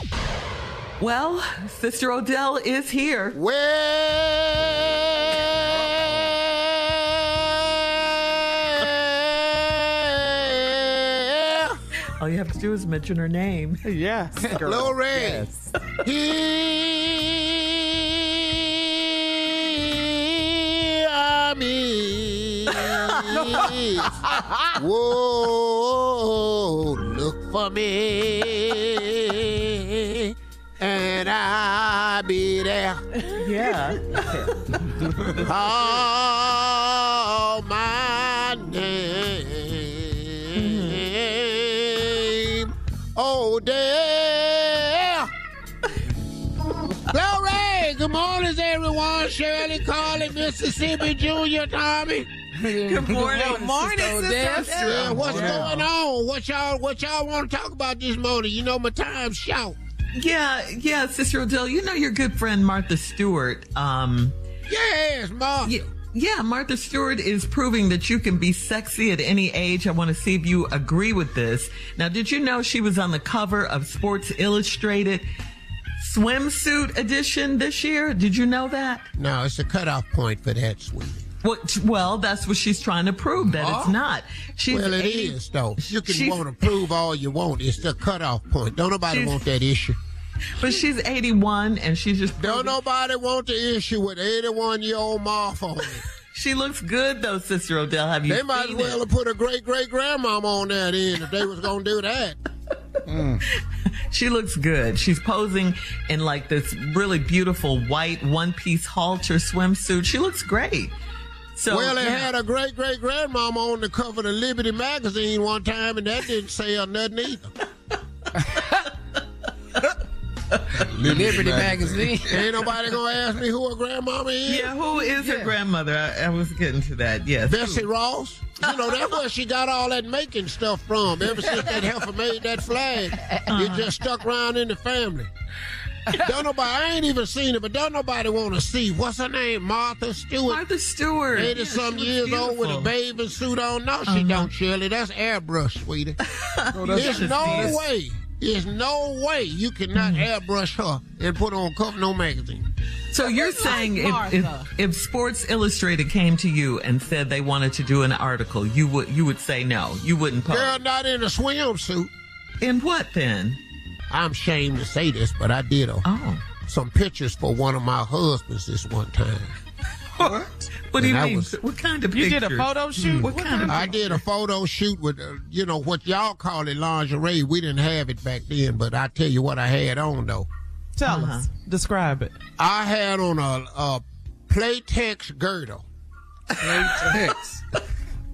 Well, Sister Odell is here. Well, All you have to do is mention her name. Yes. Glory. Here I me. Whoa, look for me, and I'll be there. Yeah. Call my Oh, there. Glory! Good morning, everyone. Shirley, Carla, Mississippi, Junior, Tommy. Good morning. Good morning, Sister. Odell. Yeah, what's Yeah. going on? What y'all what y'all want to talk about this morning? You know my time's short. Yeah, yeah, Sister Odell. You know your good friend Martha Stewart. Um, Yes, Ma. yeah, yeah, Martha Stewart is proving that you can be sexy at any age. I want to see if you agree with this. Now, did you know she was on the cover of Sports Illustrated swimsuit edition this year? Did you know that? No, it's a cutoff point for that, sweetie. What, well, that's what she's trying to prove that it's uh-huh. not. She's well, it 80 is though. You can want to prove all you want. It's the cutoff point. Don't nobody want that issue. But she's 81 and she's just Don't proving- nobody want the issue with 81 year old Martha on it. She looks good though, Sister Odell. Have you They might as well it? have put a great great grandmama on that end if they was gonna do that. Mm. She looks good. She's posing in like this really beautiful white one piece halter swimsuit. She looks great. So well, they yeah. had a great great grandmama on the cover of the Liberty magazine one time, and that didn't sell nothing either. Liberty magazine. Ain't nobody gonna ask me who her grandmama is. Yeah, who is her grandmother? I, I was getting to that. Yes. Bessie Ross. You know, that's where she got all that making stuff from. Ever since that heifer made that flag, it just stuck around in the family. Don't nobody, I ain't even seen it, but don't nobody want to see. What's her name? Martha Stewart. Martha Stewart. 80 Yeah, some years looks old with a bathing suit on. No, she Uh-huh. don't, Shirley. That's airbrush, sweetie. There's no way. There's no way you cannot Mm-hmm. airbrush her and put on cover no magazine. So you're saying if, if if Sports Illustrated came to you and said they wanted to do an article, you would you would say no. You wouldn't post. Girl, not in a swimsuit. In what then? I'm ashamed to say this, but I did a, Oh. some pictures for one of my husbands this one time. What? What do you mean? was- what kind of You did a photo shoot? What kind of I did a photo shoot with, uh, you know, what y'all call it lingerie. We didn't have it back then, but I tell you what I had on though. Tell Uh-huh. us. Describe it. I had on a, a Playtex girdle. Playtex.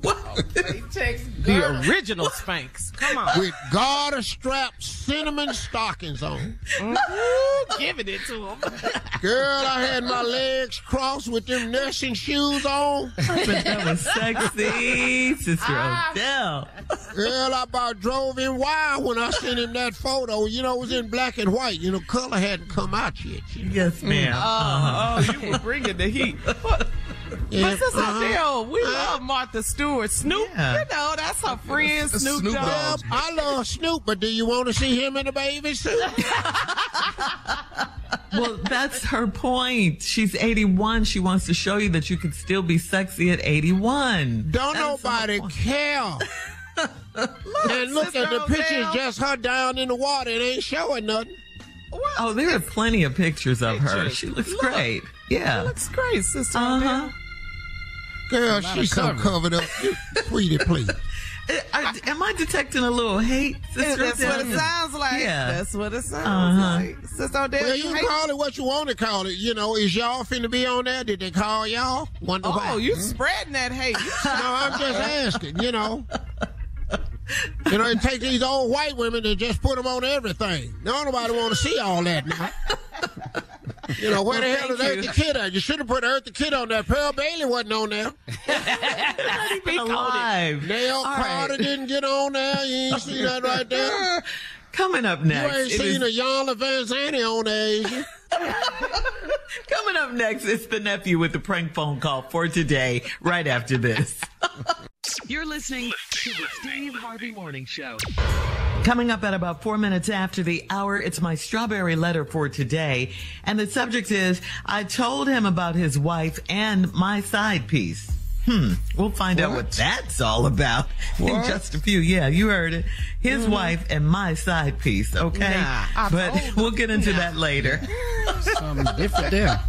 Playtex. The original Spanx. Come on. with garter strap cinnamon stockings on. Ooh, giving it to him. Girl, I had my legs crossed with them nursing shoes on. but that was sexy, Sister ah. Odell. Girl, I about drove him wild when I sent him that photo. You know, it was in black and white. You know, color hadn't come out yet. you know. Yes, ma'am. Oh, oh, you uh-huh. were bringing the heat. But, Yeah, but Sister uh-huh. Odell, we love Martha Stewart. Snoop, Yeah. you know, that's her friend, Snoop, Snoop Dogg. Dogg. I love Snoop, but do you want to see him in a baby suit? Well, that's her point. She's 81. She wants to show you that you can still be sexy at 81. Don't That's nobody point. care. and look at the pictures, Odell. just her down in the water. It ain't showing nothing. Oh, there are plenty of pictures of her. Pictures. She looks Look. great. Yeah. She looks great, sister. Uh-huh. Girl, lot she's so covered up. Sweetie, please. I, am I detecting a little hate? Sister That's what it sounds like. Yeah. That's what it sounds Uh-huh. like. Sister Odell, Well, you you can call it what you want to call it. You know, is y'all finna be on there? Did they call y'all? Wonder why. Oh, you spreading that hate. You No, I'm just asking, you know. You know, it takes these old white women to just put them on everything. Nobody want to see all that now. You know, where Well, the hell is thank Eartha you. Kid at? You should have put Eartha Kitt on there. Pearl Bailey wasn't on there. Not even alive. Nell All Carter right. didn't get on there. You ain't see that right there. Coming up next. You ain't seen is- Iyanla Vanzant on there, is you? Coming up next, it's the nephew with the prank phone call for today, right after this. You're listening to the Steve Harvey Morning Show. Coming up at about four minutes after the hour, it's my strawberry letter for today. And the subject is I told him about his wife and my side piece. Hmm, we'll find out what that's all about in just a few. Yeah, you heard it. His wife and my side piece, okay? Nah, but we'll get into that later. Something different there.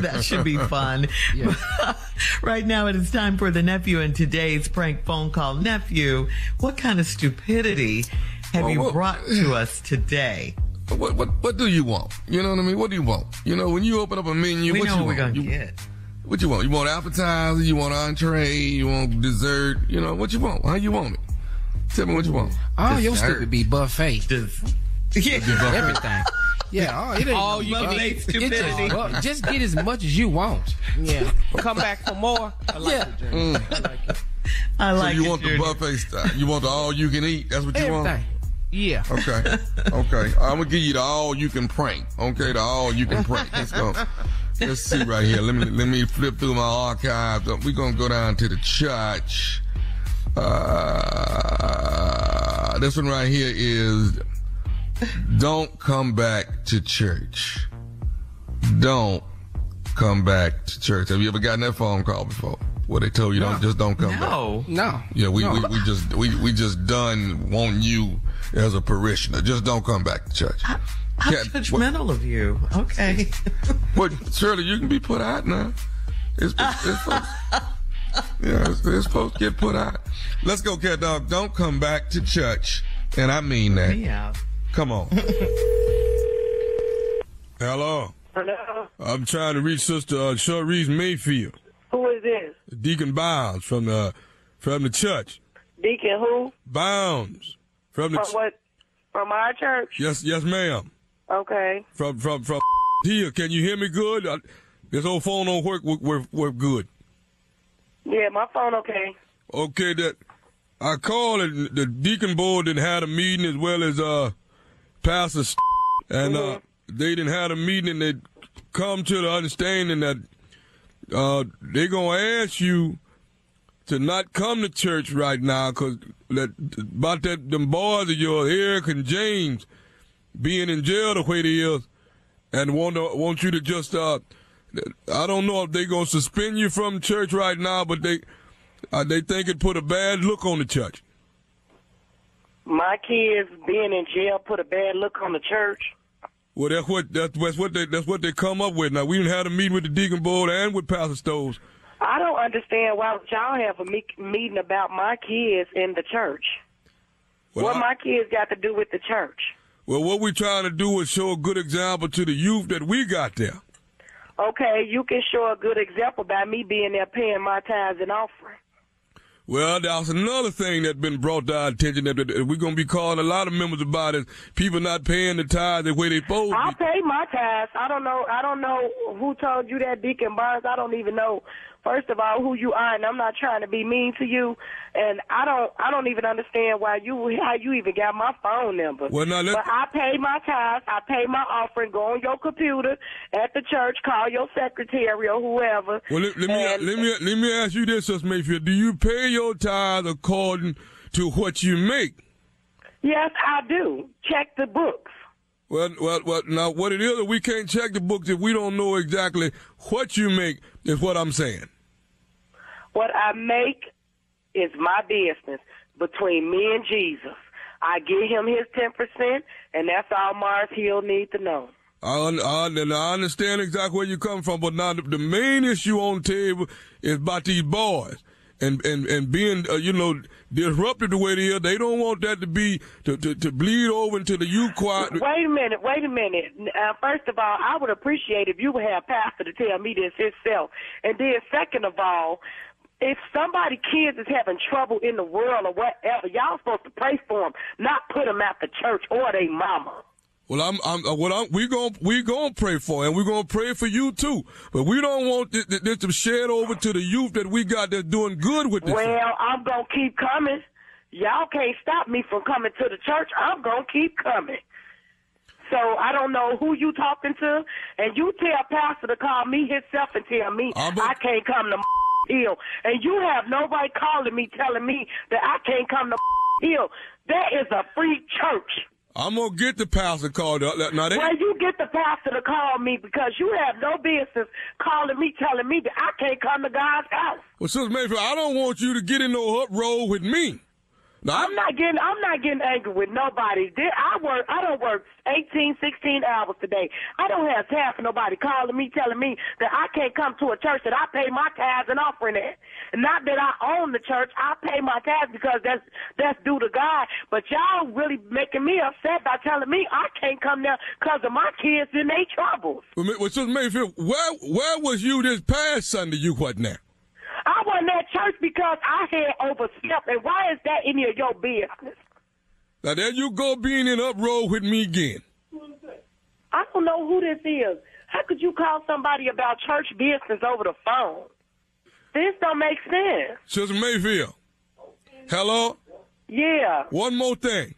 that should be fun. right now, it is time for the nephew and today's prank phone call. Nephew, what kind of stupidity have Well, you what- brought to us today? What what what do you want? You know what I mean? What do you want? You know, when you open up a menu, we what know you what we're want? gonna You- get. What you want? You want appetizer? You want entree? You want dessert? You know what you want? How you want it? Tell me what you want. Oh, all your Dessert. stupid be buffet. Just, yeah. Everything. Yeah, all, it ain't All you buffet. can eat stupidity. Just, just get as much as you want. Yeah. Come back for more. I like Yeah. it, Junior. Mm. I So like so you it, want the buffet style? You want the all you can eat? That's what you Everything. want? Yeah. Okay. Okay. I'm gonna give you the all you can prank. Okay, the all you can prank. Let's go. Let's see right here. Let me let me flip through my archives. We're gonna go down to the church. Uh, this one right here is don't come back to church. Don't come back to church. Have you ever gotten that phone call before? Where they told you don't just don't come back. No. No. Yeah, we, No. we, we just we, we just done want you as a parishioner. Just don't come back to church. How Cat- judgmental of you. Okay. But Shirley, you can be put out now. It's, it's, it's supposed, yeah, it's, it's supposed to get put out. Let's go, cat dog. Don't come back to church, and I mean that. yeah. Come on. Hello. Hello. I'm trying to reach Sister uh, Cherise Mayfield, Who is this? Deacon Bounds from the from the church. Deacon who? Bounds from the From what? From our church? yes yes ma'am Okay. from from from here. Can you hear me good? I, this old phone don't work work, work work good. Yeah, my phone okay. Okay, that I called it. The deacon board didn't had a meeting as well as uh Pastor, S- and uh they didn't had a meeting and they come to the understanding that uh they gonna ask you to not come to church right now because that about that them boys of yours, Eric and James, being in jail the way they is, and want to want you to just uh I don't know if they gonna suspend you from church right now, but they uh, they think it put a bad look on the church. My kids being in jail put a bad look on the church. Well, that's what that's, what they that's what they come up with. Now we even had a meeting with the deacon board and with Pastor Stoves. I don't understand why y'all have a me- meeting about my kids in the church. Well, what I- my kids got to do with the church? Well, what we're trying to do is show a good example to the youth that we got there. Okay, you can show a good example by me being there paying my tithes and offering. Well, that's another thing that's been brought to our attention that, we're going to be calling a lot of members about is people not paying the tithes the way they supposed I to. pay my tithes. I don't know. I don't know who told you that, Deacon Barnes. I don't even know. First of all, who you are, and I'm not trying to be mean to you. And I don't. I don't even understand why you how you even got my phone number. Well, now let- but I pay my tithes. I pay my offering. Go on your computer at the church. Call your secretary or whoever. Well, let, let me and- let me let me ask you this, Sister Mayfield. Do you pay your tithes according to what you make? Yes, I do. Check the books. Well, well, well. Now, what it is, we can't check the books if we don't know exactly what you make. Is what I'm saying. What I make is my business between me and Jesus. I give him his ten percent, and that's all Mars Hill need to know. I, I, I understand exactly where you come from, but now the, the main issue on the table is about these boys and and and being uh, you know disrupted the way they are. They don't want that to be to to, to bleed over into the youth choir. Wait a minute, wait a minute. Uh, first of all, I would appreciate if you would have Pastor to tell me this himself, and then second of all. If somebody kids is having trouble in the world or whatever, y'all supposed to pray for them, not put them at the church or they mama. Well, I'm, I'm, uh, what I'm, we gon' we gonna pray for, and we gonna pray for you too. But we don't want this, this to shed over to the youth that we got that's doing good with this. Well, I'm gonna keep coming. Y'all can't stop me from coming to the church. I'm gonna keep coming. So I don't know who you talking to, and you tell Pastor to call me himself and tell me I can't come to Hill, and you have nobody calling me telling me that I can't come to Hill. That is a free church. I'm gonna get the pastor called up. Now they, Well, you get the pastor to call me because you have no business calling me, telling me that I can't come to God's house. well, Sister Mayfield, I don't want you to get in no up uproar with me. Now, I'm not getting I'm not getting angry with nobody. I work I don't work 18, 16 hours today. I don't have time for nobody calling me telling me that I can't come to a church that I pay my tithes and offering at. Not that I own the church, I pay my tithes because that's that's due to God. But y'all really making me upset by telling me I can't come there because of my kids in their troubles. well, Sister Mayfield, where where was you this past Sunday? You what now? I wasn't at church because I had overstepped, and why is that any of your business? Now there you go being in uproar with me again. I don't know who this is. How could you call somebody about church business over the phone? This don't make sense. Sister Mayfield. Hello? Yeah. One more thing.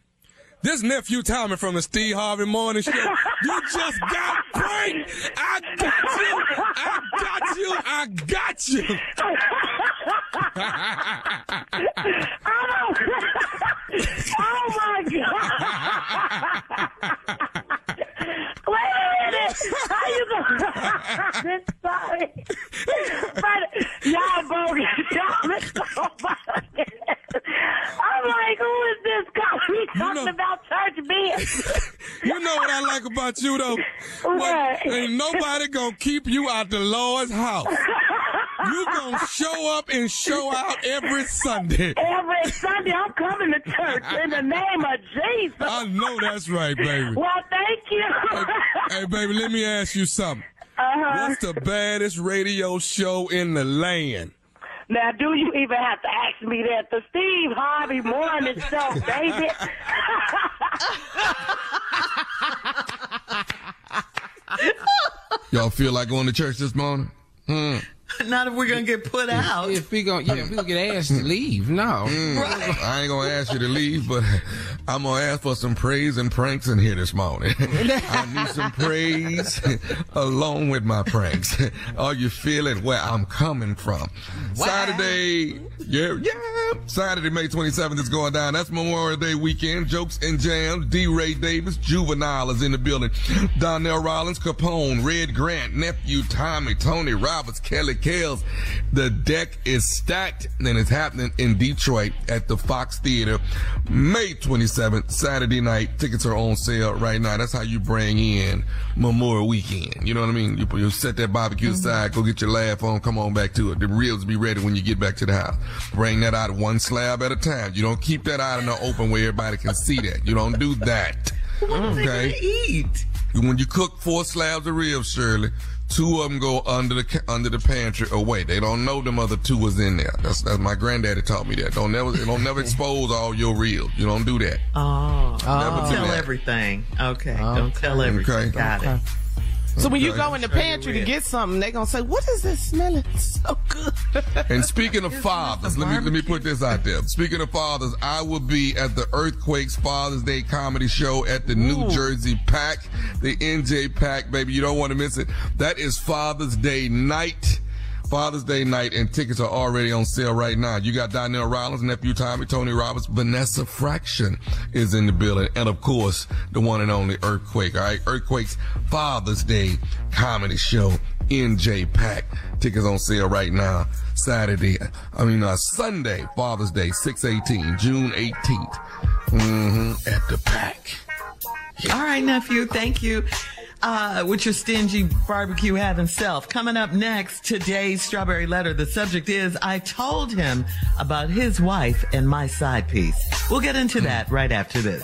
This nephew Tommy from the Steve Harvey Morning Show. you just got pranked. I got you. I got you. I got you. oh my god! Wait a minute! How you going? sorry, but y'all bogus. Y'all is so bogus. I'm like, who is this guy? We talking about church business. You know what I like about you though? What? Ain't nobody gonna keep you out the Lord's house. You gonna show up and show out every Sunday. Every Sunday, I'm coming to church in the name of Jesus. I know that's right, baby. Well, thank you. Hey, baby, let me ask you something. Uh-huh. What's the baddest radio show in the land? Now, do you even have to ask me that? The Steve Harvey Morning Show, baby. Y'all feel like going to church this morning? Hmm. Not if we're gonna get put out. If we gonna, yeah, if we gonna get asked to leave, no. Mm, I ain't gonna ask you to leave, but I'm gonna ask for some praise and pranks in here this morning. I need some praise along with my pranks. Are you feeling where I'm coming from? Saturday, yeah, yeah. Saturday, May 27th is going down. That's Memorial Day weekend. Jokes and jams. D. Ray Davis, Juvenile is in the building. Donnell Rawlings, Capone, Red Grant, nephew Tommy, Tony Roberts, Kelly The deck is stacked and it's happening in Detroit at the Fox Theater May 27th, Saturday night. Tickets are on sale right now. That's how you bring in Memorial Weekend. You know what I mean? You, you set that barbecue aside, go get your laugh on, come on back to it. The ribs be ready when you get back to the house. Bring that out one slab at a time. You don't keep that out in the open where everybody can see that. You don't do that. Okay? eat? When you cook four slabs of ribs, Shirley, two of them go under the under the pantry away. They don't know them other two was in there. That's that's my granddaddy taught me that. Don't never don't never expose all your ribs. You don't do that. Oh, Never don't do tell that. everything. Okay, oh. don't tell everything. Okay. Got it. So when you go in the pantry to get something, they're gonna say, "What is this smelling so good?" And speaking of fathers, let me let me put this out there. Speaking of fathers, I will be at the Earthquakes Father's Day comedy show at the New Jersey Pack, the NJPAC, baby. You don't want to miss it. That is Father's Day night. Father's Day night, and tickets are already on sale right now. You got Donnell Rawlings, nephew Tommy, Tony Roberts, Vanessa Fraction is in the building, and of course, the one and only Earthquake. All right, Earthquake's Father's Day comedy show. NJPAC tickets on sale right now. Saturday, I mean uh, Sunday, Father's Day, six eighteen, June eighteenth. Mm-hmm. At the back. All right, nephew. Thank you. Uh, with your stingy barbecue having self. Coming up next, today's strawberry letter. The subject is I told him about his wife and my side piece. We'll get into that right after this.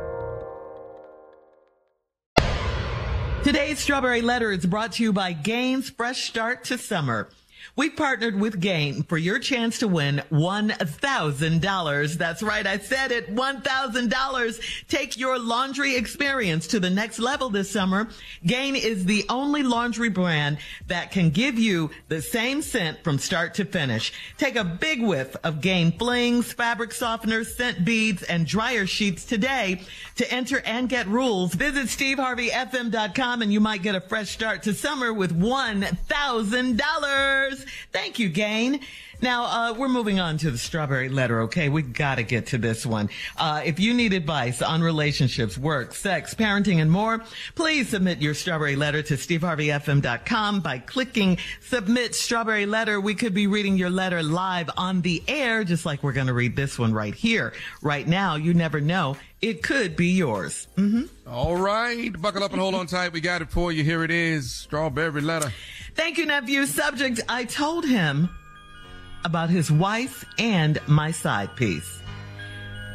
Today's Strawberry Letter is brought to you by Gain's Fresh Start to Summer. We partnered with Gain for your chance to win $1,000. That's right. I said it. $1,000. Take your laundry experience to the next level this summer. Gain is the only laundry brand that can give you the same scent from start to finish. Take a big whiff of Gain flings, fabric softeners, scent beads, and dryer sheets today. To enter and get rules, visit steveharveyfm.com and you might get a fresh start to summer with $1,000. Thank you, Gain. Now, uh, we're moving on to the strawberry letter, okay? We gotta get to this one. Uh, if you need advice on relationships, work, sex, parenting, and more, please submit your strawberry letter to steveharveyfm.com by clicking submit strawberry letter. We could be reading your letter live on the air, just like we're gonna read this one right here. Right now, you never know. It could be yours. Mm-hmm. All right. Buckle up and hold on tight. We got it for you. Here it is. Strawberry letter. Thank you, nephew. Subject, I told him about his wife and my side piece.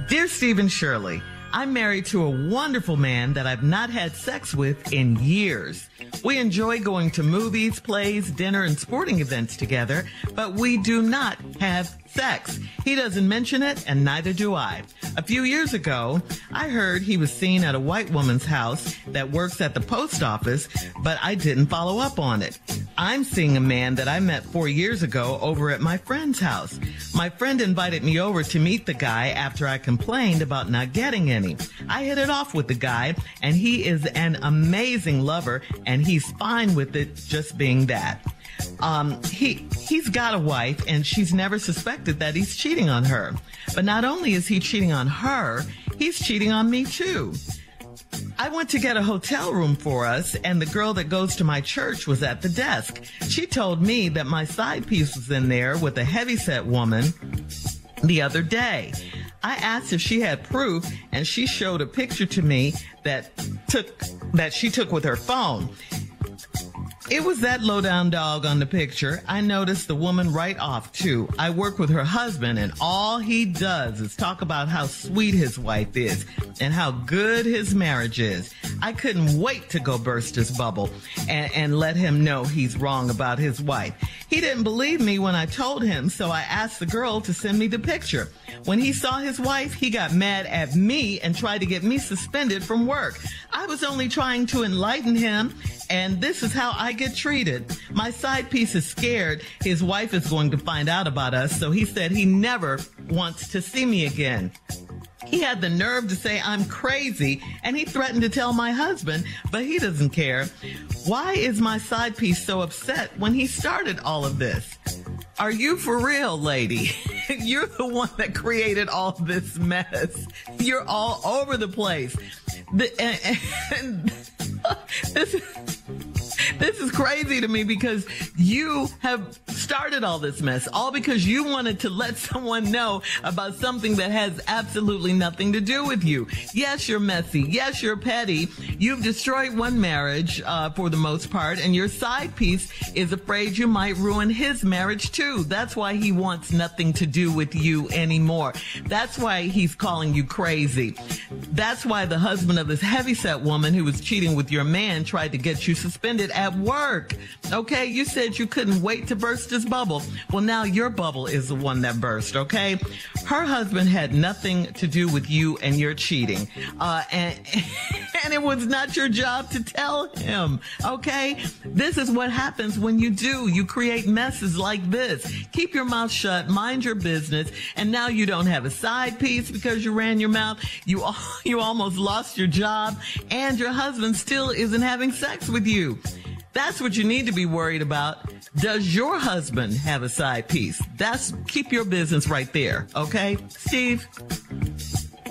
Dear Steve and Shirley, I'm married to a wonderful man that I've not had sex with in years. We enjoy going to movies, plays, dinner, and sporting events together, but we do not have sex. He doesn't mention it, and neither do I. A few years ago, I heard he was seen at a white woman's house that works at the post office, but I didn't follow up on it. I'm seeing a man that I met four years ago over at my friend's house. My friend invited me over to meet the guy after I complained about not getting any. I hit it off with the guy, and he is an amazing lover, and he's fine with it just being that. Um, he he's got a wife, and she's never suspected that he's cheating on her. But not only is he cheating on her, he's cheating on me too. I went to get a hotel room for us, and the girl that goes to my church was at the desk. She told me that my side piece was in there with a heavyset woman the other day. I asked if she had proof, and she showed a picture to me that took that she took with her phone. It was that low down dog on the picture. I noticed the woman right off too. I work with her husband and all he does is talk about how sweet his wife is and how good his marriage is. I couldn't wait to go burst his bubble and, and let him know he's wrong about his wife. He didn't believe me when I told him, so I asked the girl to send me the picture. When he saw his wife, he got mad at me and tried to get me suspended from work. I was only trying to enlighten him, and this is how I get treated. My side piece is scared his wife is going to find out about us, so he said he never wants to see me again. He had the nerve to say I'm crazy and he threatened to tell my husband, but he doesn't care. Why is my side piece so upset when he started all of this? Are you for real, lady? you're the one that created all this mess. You're all over the place. The, and, and this, this is crazy to me because you have started all this mess, all because you wanted to let someone know about something that has absolutely nothing to do with you. Yes, you're messy. Yes, you're petty. You've destroyed one marriage uh, for the most part, and your side piece is afraid you might ruin his marriage too. That's why he wants nothing to do with you anymore. That's why he's calling you crazy. That's why the husband of this heavyset woman who was cheating with your man tried to get you suspended at work. Okay, you said you couldn't wait to burst his bubble. Well, now your bubble is the one that burst, okay? Her husband had nothing to do with you and your cheating. Uh, and, and it was not your job to tell him, okay? This is what happens when you do. You create messes like this. Keep your mouth shut, mind your business, and now you don't have a side piece because you ran your mouth. You, you almost lost your job, and your husband still isn't having sex with you. That's what you need to be worried about. Does your husband have a side piece? That's keep your business right there, okay, Steve?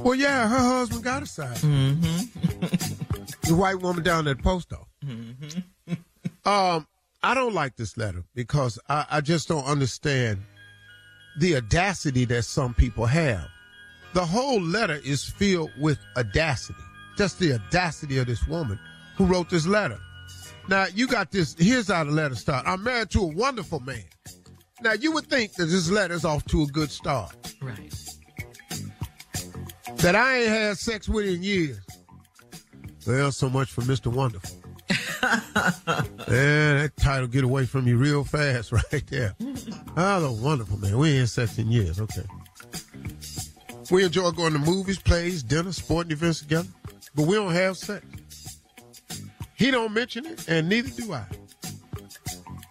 Well, yeah, her husband got a side. Mm-hmm. the white woman down at the post office. Mm-hmm. Um, I don't like this letter because I, I just don't understand the audacity that some people have. The whole letter is filled with audacity. Just the audacity of this woman who wrote this letter. Now, you got this. Here's how the letter starts. I'm married to a wonderful man. Now, you would think that this letter's off to a good start. Right. That I ain't had sex with in years. Well, so much for Mr. Wonderful. yeah, that title get away from you real fast right there. Oh, the wonderful man. We ain't sex in years. Okay. We enjoy going to movies, plays, dinner, sporting events together, but we don't have sex. He don't mention it, and neither do I.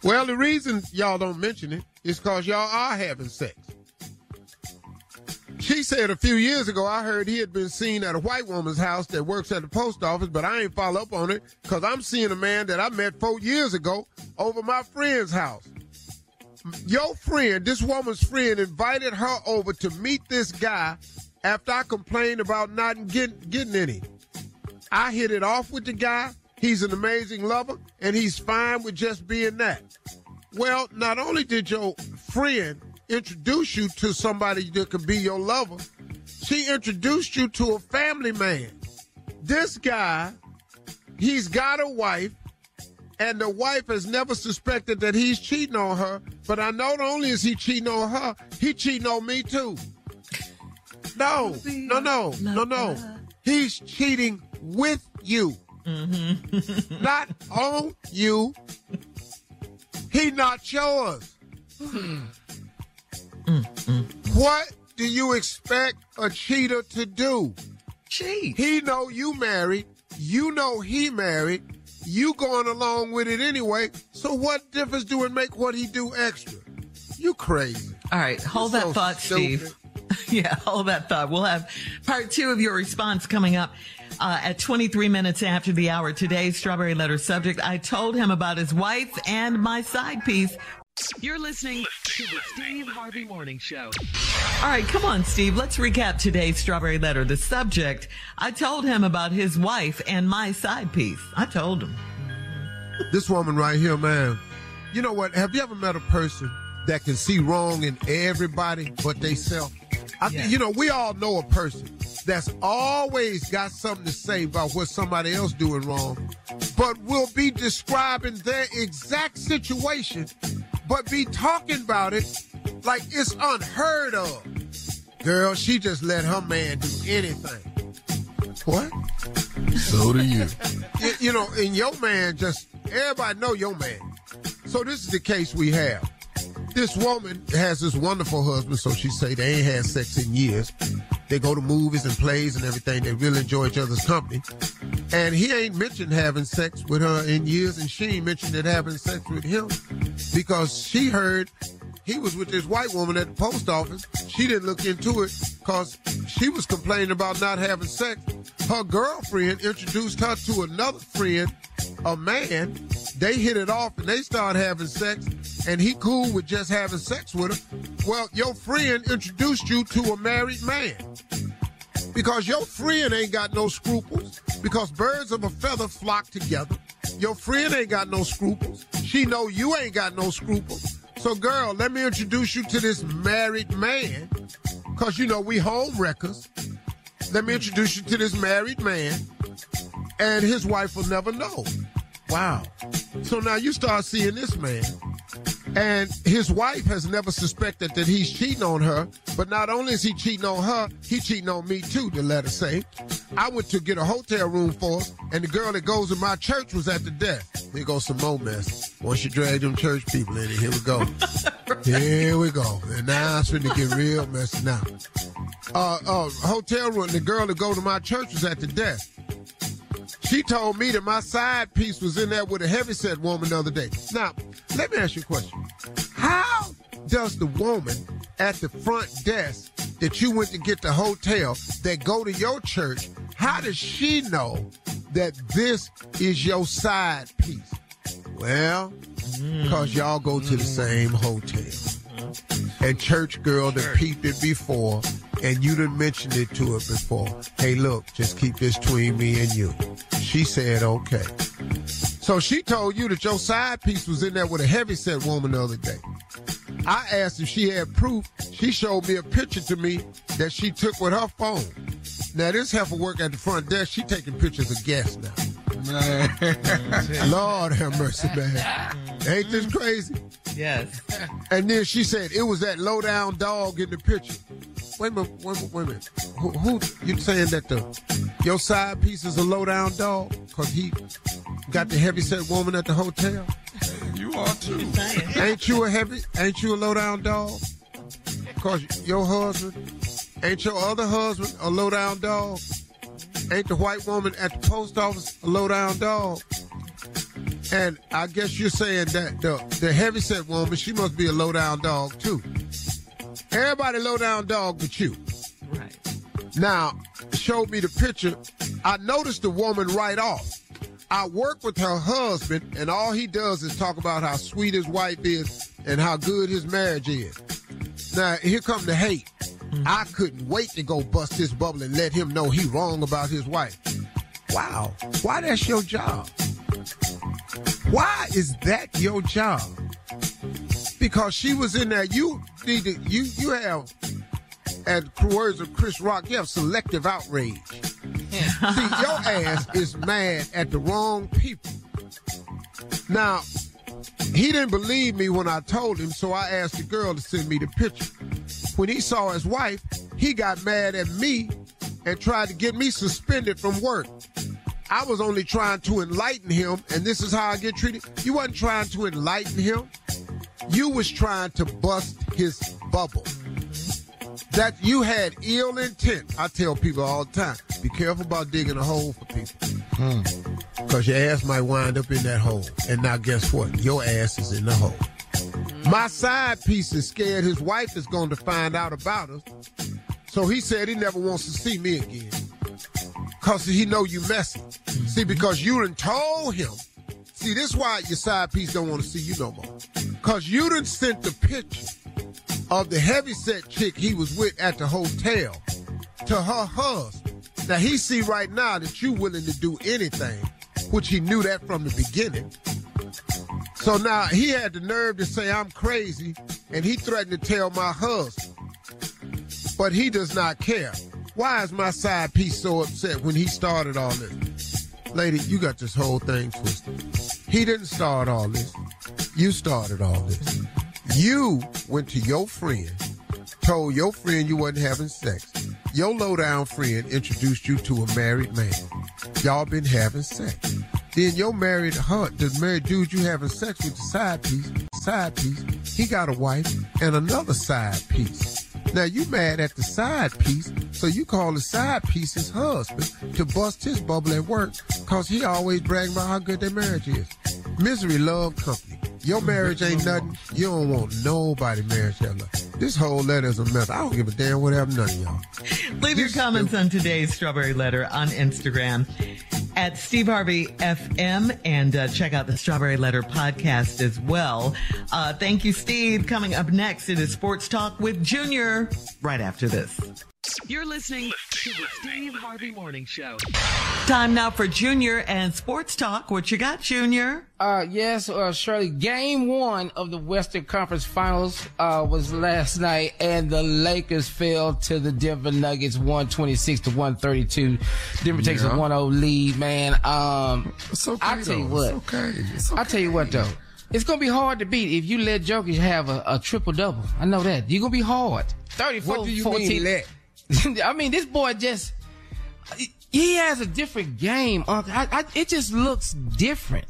Well, the reason y'all don't mention it is because y'all are having sex. She said a few years ago, I heard he had been seen at a white woman's house that works at the post office, but I ain't follow up on it because I'm seeing a man that I met four years ago over my friend's house. Your friend, this woman's friend, invited her over to meet this guy after I complained about not getting, getting any. I hit it off with the guy. He's an amazing lover, and he's fine with just being that. Well, not only did your friend introduce you to somebody that could be your lover, she introduced you to a family man. This guy, he's got a wife, and the wife has never suspected that he's cheating on her. But I know not only is he cheating on her, he cheating on me too. No, no, no, no, no. He's cheating with you. Mm-hmm. not on you. He not yours. What do you expect a cheater to do? Cheat. He know you married. You know he married. You going along with it anyway. So what difference do it make what he do extra? You crazy. All right, hold You're that so thought, stupid. Steve. yeah, hold that thought. We'll have part two of your response coming up uh, at 23 minutes after the hour. Today's Strawberry Letter subject I told him about his wife and my side piece. You're listening to the Steve Harvey Morning Show. All right, come on, Steve. Let's recap today's Strawberry Letter. The subject I told him about his wife and my side piece. I told him. This woman right here, man. You know what? Have you ever met a person that can see wrong in everybody but they self? I, Yeah. You know, we all know a person that's always got something to say about what somebody else doing wrong, but will be describing their exact situation, but be talking about it like it's unheard of. Girl, she just let her man do anything. What? So do you. you, you know, and your man just everybody know your man. So this is the case we have. This woman has this wonderful husband, so she say they ain't had sex in years. They go to movies and plays and everything. They really enjoy each other's company. And he ain't mentioned having sex with her in years, and she ain't mentioned it having sex with him because she heard he was with this white woman at the post office. She didn't look into it because she was complaining about not having sex. Her girlfriend introduced her to another friend, a man. They hit it off and they started having sex. and he cool with just having sex with her. Well, your friend introduced you to a married man. Because your friend ain't got no scruples. Because birds of a feather flock together. Your friend ain't got no scruples. She know you ain't got no scruples. So, girl, let me introduce you to this married man. Because, you know, we home wreckers. Let me introduce you to this married man. And his wife will never know. Wow. So now you start seeing this man. And his wife has never suspected that he's cheating on her. But not only is he cheating on her, he cheating on me too, the letter say. I went to get a hotel room for us, and the girl that goes to my church was at the desk. Here goes some more mess. Once you drag them church people in it, here we go. here we go. And now it's going to get real messy now. Uh, uh, hotel room, the girl that go to my church was at the desk. She told me that my side piece was in there with a heavyset woman the other day. Now, let me ask you a question. How does the woman at the front desk that you went to get the hotel that go to your church, how does she know that this is your side piece? Well, because y'all go to the mm. same hotel. Mm-hmm. And church girl that peeped it before, and you didn't mention it to her before. Hey, look, just keep this between me and you. She said, okay. So she told you that your side piece was in there with a heavyset woman the other day. I asked if she had proof. She showed me a picture to me that she took with her phone. Now this heifer work at the front desk. She taking pictures of guests now. Lord have mercy, man. Ain't this crazy? Yes. And then she said it was that low down dog in the picture. Wait a minute, wait a minute, wait a minute. Who, who you saying that the your side piece is a low down dog because he got the heavy set woman at the hotel? You are too. Ain't you a heavy? Ain't you a low down dog? Cause your husband, ain't your other husband a low down dog? Ain't the white woman at the post office a low down dog? And I guess you're saying that the the heavy set woman, she must be a low down dog too. Everybody low down dog but you. Right. Now, showed me the picture. I noticed the woman right off. I work with her husband, and all he does is talk about how sweet his wife is and how good his marriage is. Now, here come the hate. Hmm. I couldn't wait to go bust his bubble and let him know he wrong about his wife. Wow. Why that's your job? Why is that your job? Because she was in there. You need to, you, you have, at words of Chris Rock, you have selective outrage. See, your ass is mad at the wrong people. Now, he didn't believe me when I told him, so I asked the girl to send me the picture. When he saw his wife, he got mad at me and tried to get me suspended from work. I was only trying to enlighten him, and this is how I get treated. You wasn't trying to enlighten him. You was trying to bust his bubble. That you had ill intent. I tell people all the time, be careful about digging a hole for people. Hmm. Because your ass might wind up in that hole. And now guess what? Your ass is in the hole. My side piece is scared his wife is going to find out about us. So he said he never wants to see me again. Cause he know you messy. See, because you done told him. See, this is why your side piece don't want to see you no more. Cause you done sent the picture of the heavyset chick he was with at the hotel to her husband. Now he see right now that you willing to do anything, which he knew that from the beginning. So now he had the nerve to say I'm crazy, and he threatened to tell my husband. But he does not care. Why is my side piece so upset when he started all this? Lady, you got this whole thing twisted. He didn't start all this. You started all this. You went to your friend, told your friend you wasn't having sex. Your low down friend introduced you to a married man. Y'all been having sex. Then your married hunt, the married dude you having sex with the side piece, side piece, he got a wife and another side piece. Now you mad at the side piece, so you call the side piece his husband to bust his bubble at work, cause he always bragging about how good their marriage is. Misery love company. Your marriage ain't nothing. You don't want nobody marriage ever. This whole letter is a mess. I don't give a damn what happened to none of y'all. Leave your comments on today's Strawberry Letter on Instagram. at Steve Harvey FM and uh, check out the Strawberry Letter podcast as well. Uh, thank you, Steve. Coming up next, it is Sports Talk with Junior right after this. You're listening to the Steve Harvey Morning Show. Time now for Junior and Sports Talk. What you got, Junior? Uh, yes, uh, Shirley. Game one of the Western Conference Finals uh, was last night, and the Lakers fell to the Denver Nuggets, one twenty six to one thirty two. Denver takes a Yeah. one zero lead. Man, um, It's okay, I tell you though. what, It's okay. It's I tell you what though, it's gonna be hard to beat if you let Jokic have a, a triple double. I know that you're gonna be hard. 34, What do you 14. mean let? I mean, this boy just he has a different game. I, I, it just looks different.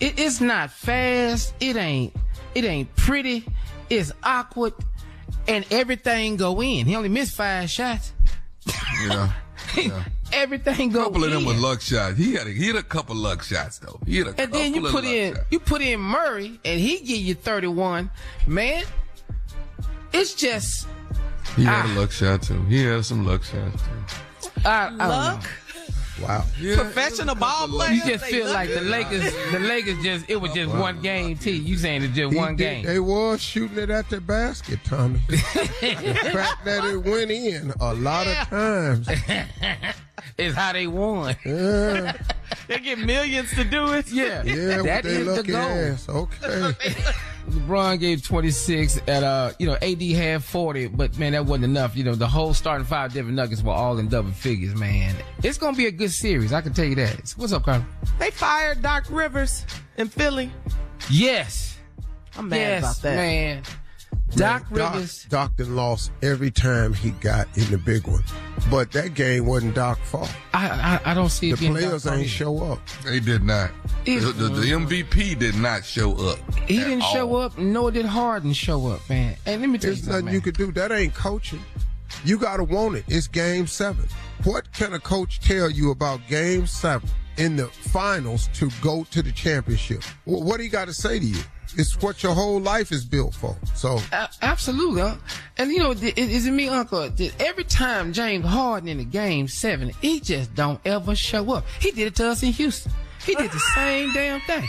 It, it's not fast. It ain't. It ain't pretty. It's awkward, and everything go in. He only missed five shots. Yeah. yeah. Everything go in. A couple of them in. were luck shots. He had a, he had a couple luck shots though. He had a and couple then you put in shots. you put in Murray, and he give you thirty one. Man, it's just He had Ah. a luck shot too. He had some luck shots too. I, I don't know. Luck? Wow. Professional ball player. You just feel like the Lakers, the Lakers just, it was just one game, T. You saying it's just He one did- game. They was shooting it at the basket, Tommy. the fact that it went in a lot of times. It's how they won. Yeah, They get millions to do it. Yeah. yeah, That with they is the goal. ass. Okay. LeBron gave 26 at, uh, you know, AD had 40, but man, that wasn't enough. You know, the whole starting five Denver Nuggets were all in double figures, man. It's going to be a good series. I can tell you that. What's up, Carl? They fired Doc Rivers in Philly. Yes. I'm mad yes, about that. man. Doc Man, Rivers. Doc, Doc done lost every time he got in the big one. But that game wasn't Doc's fault. I, I I don't see The it being players Doc ain't either. show up. They did not. The, It- the, the MVP did not show up. He at didn't all. show up, nor did Harden show up, man. And let me tell you There's something, nothing man. you could do. That ain't coaching. You got to want it. It's game seven. What can a coach tell you about game seven in the finals to go to the championship? Wh- What do you got to say to you? It's what your whole life is built for. So A- absolutely. Huh? And you know, th- is is it me, Uncle? that Every time James Harden in the game seven, he just don't ever show up. He did it to us in Houston. He did the same damn thing.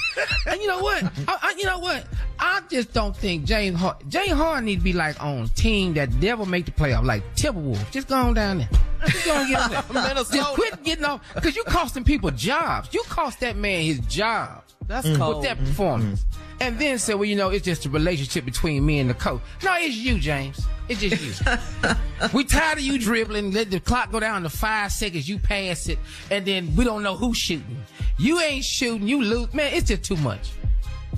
And you know what? I, I, you know what? I just don't think James Harden, James Harden need to be like on team that never make the playoff, like Timberwolves. Just go on down there. Just go and get on there. Just quit getting off, cause you costing people jobs. You cost that man his job That's mm. with cold. that performance. Mm. And then say, well, you know, it's just a relationship between me and the coach. No, it's you, James. It's just you. we tired of you dribbling. Let the clock go down to five seconds. You pass it, and then we don't know who's shooting. You ain't shooting. You lose. Man, it's just too much.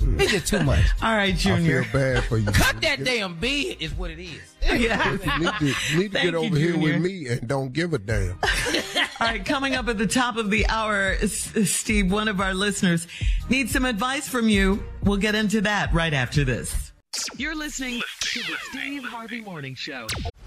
It's just too much. All right, Junior. I feel Junior. bad for you. Cut that damn bid is what it is. Yeah. You need to, need to Thank get you, over here with me and don't give a damn. All right, coming up at the top of the hour, Steve, one of our listeners needs some advice from you. We'll get into that right after this. You're listening to the Steve Harvey Morning Show.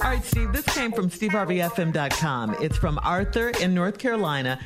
All right, Steve, this came from SteveHarveyFM.com. It's from Arthur in North Carolina.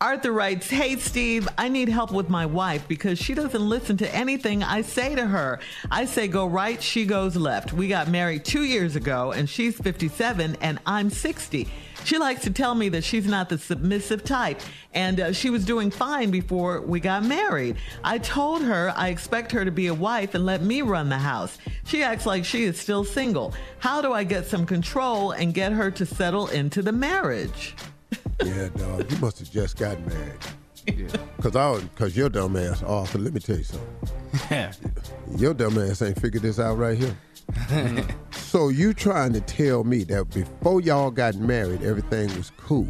Arthur writes, Hey, Steve, I need help with my wife because she doesn't listen to anything I say to her. I say go right, she goes left. We got married two years ago and she's 57 and I'm 60. She likes to tell me that she's not the submissive type, and uh, she was doing fine before we got married. I told her I expect her to be a wife and let me run the house. She acts like she is still single. How do I get some control and get her to settle into the marriage? Yeah, dog. You must have just got married. Cause I, cause your dumb ass, Arthur. Let me tell you something. Your dumb ass ain't figured this out right here. so you trying to tell me that before y'all got married, everything was cool,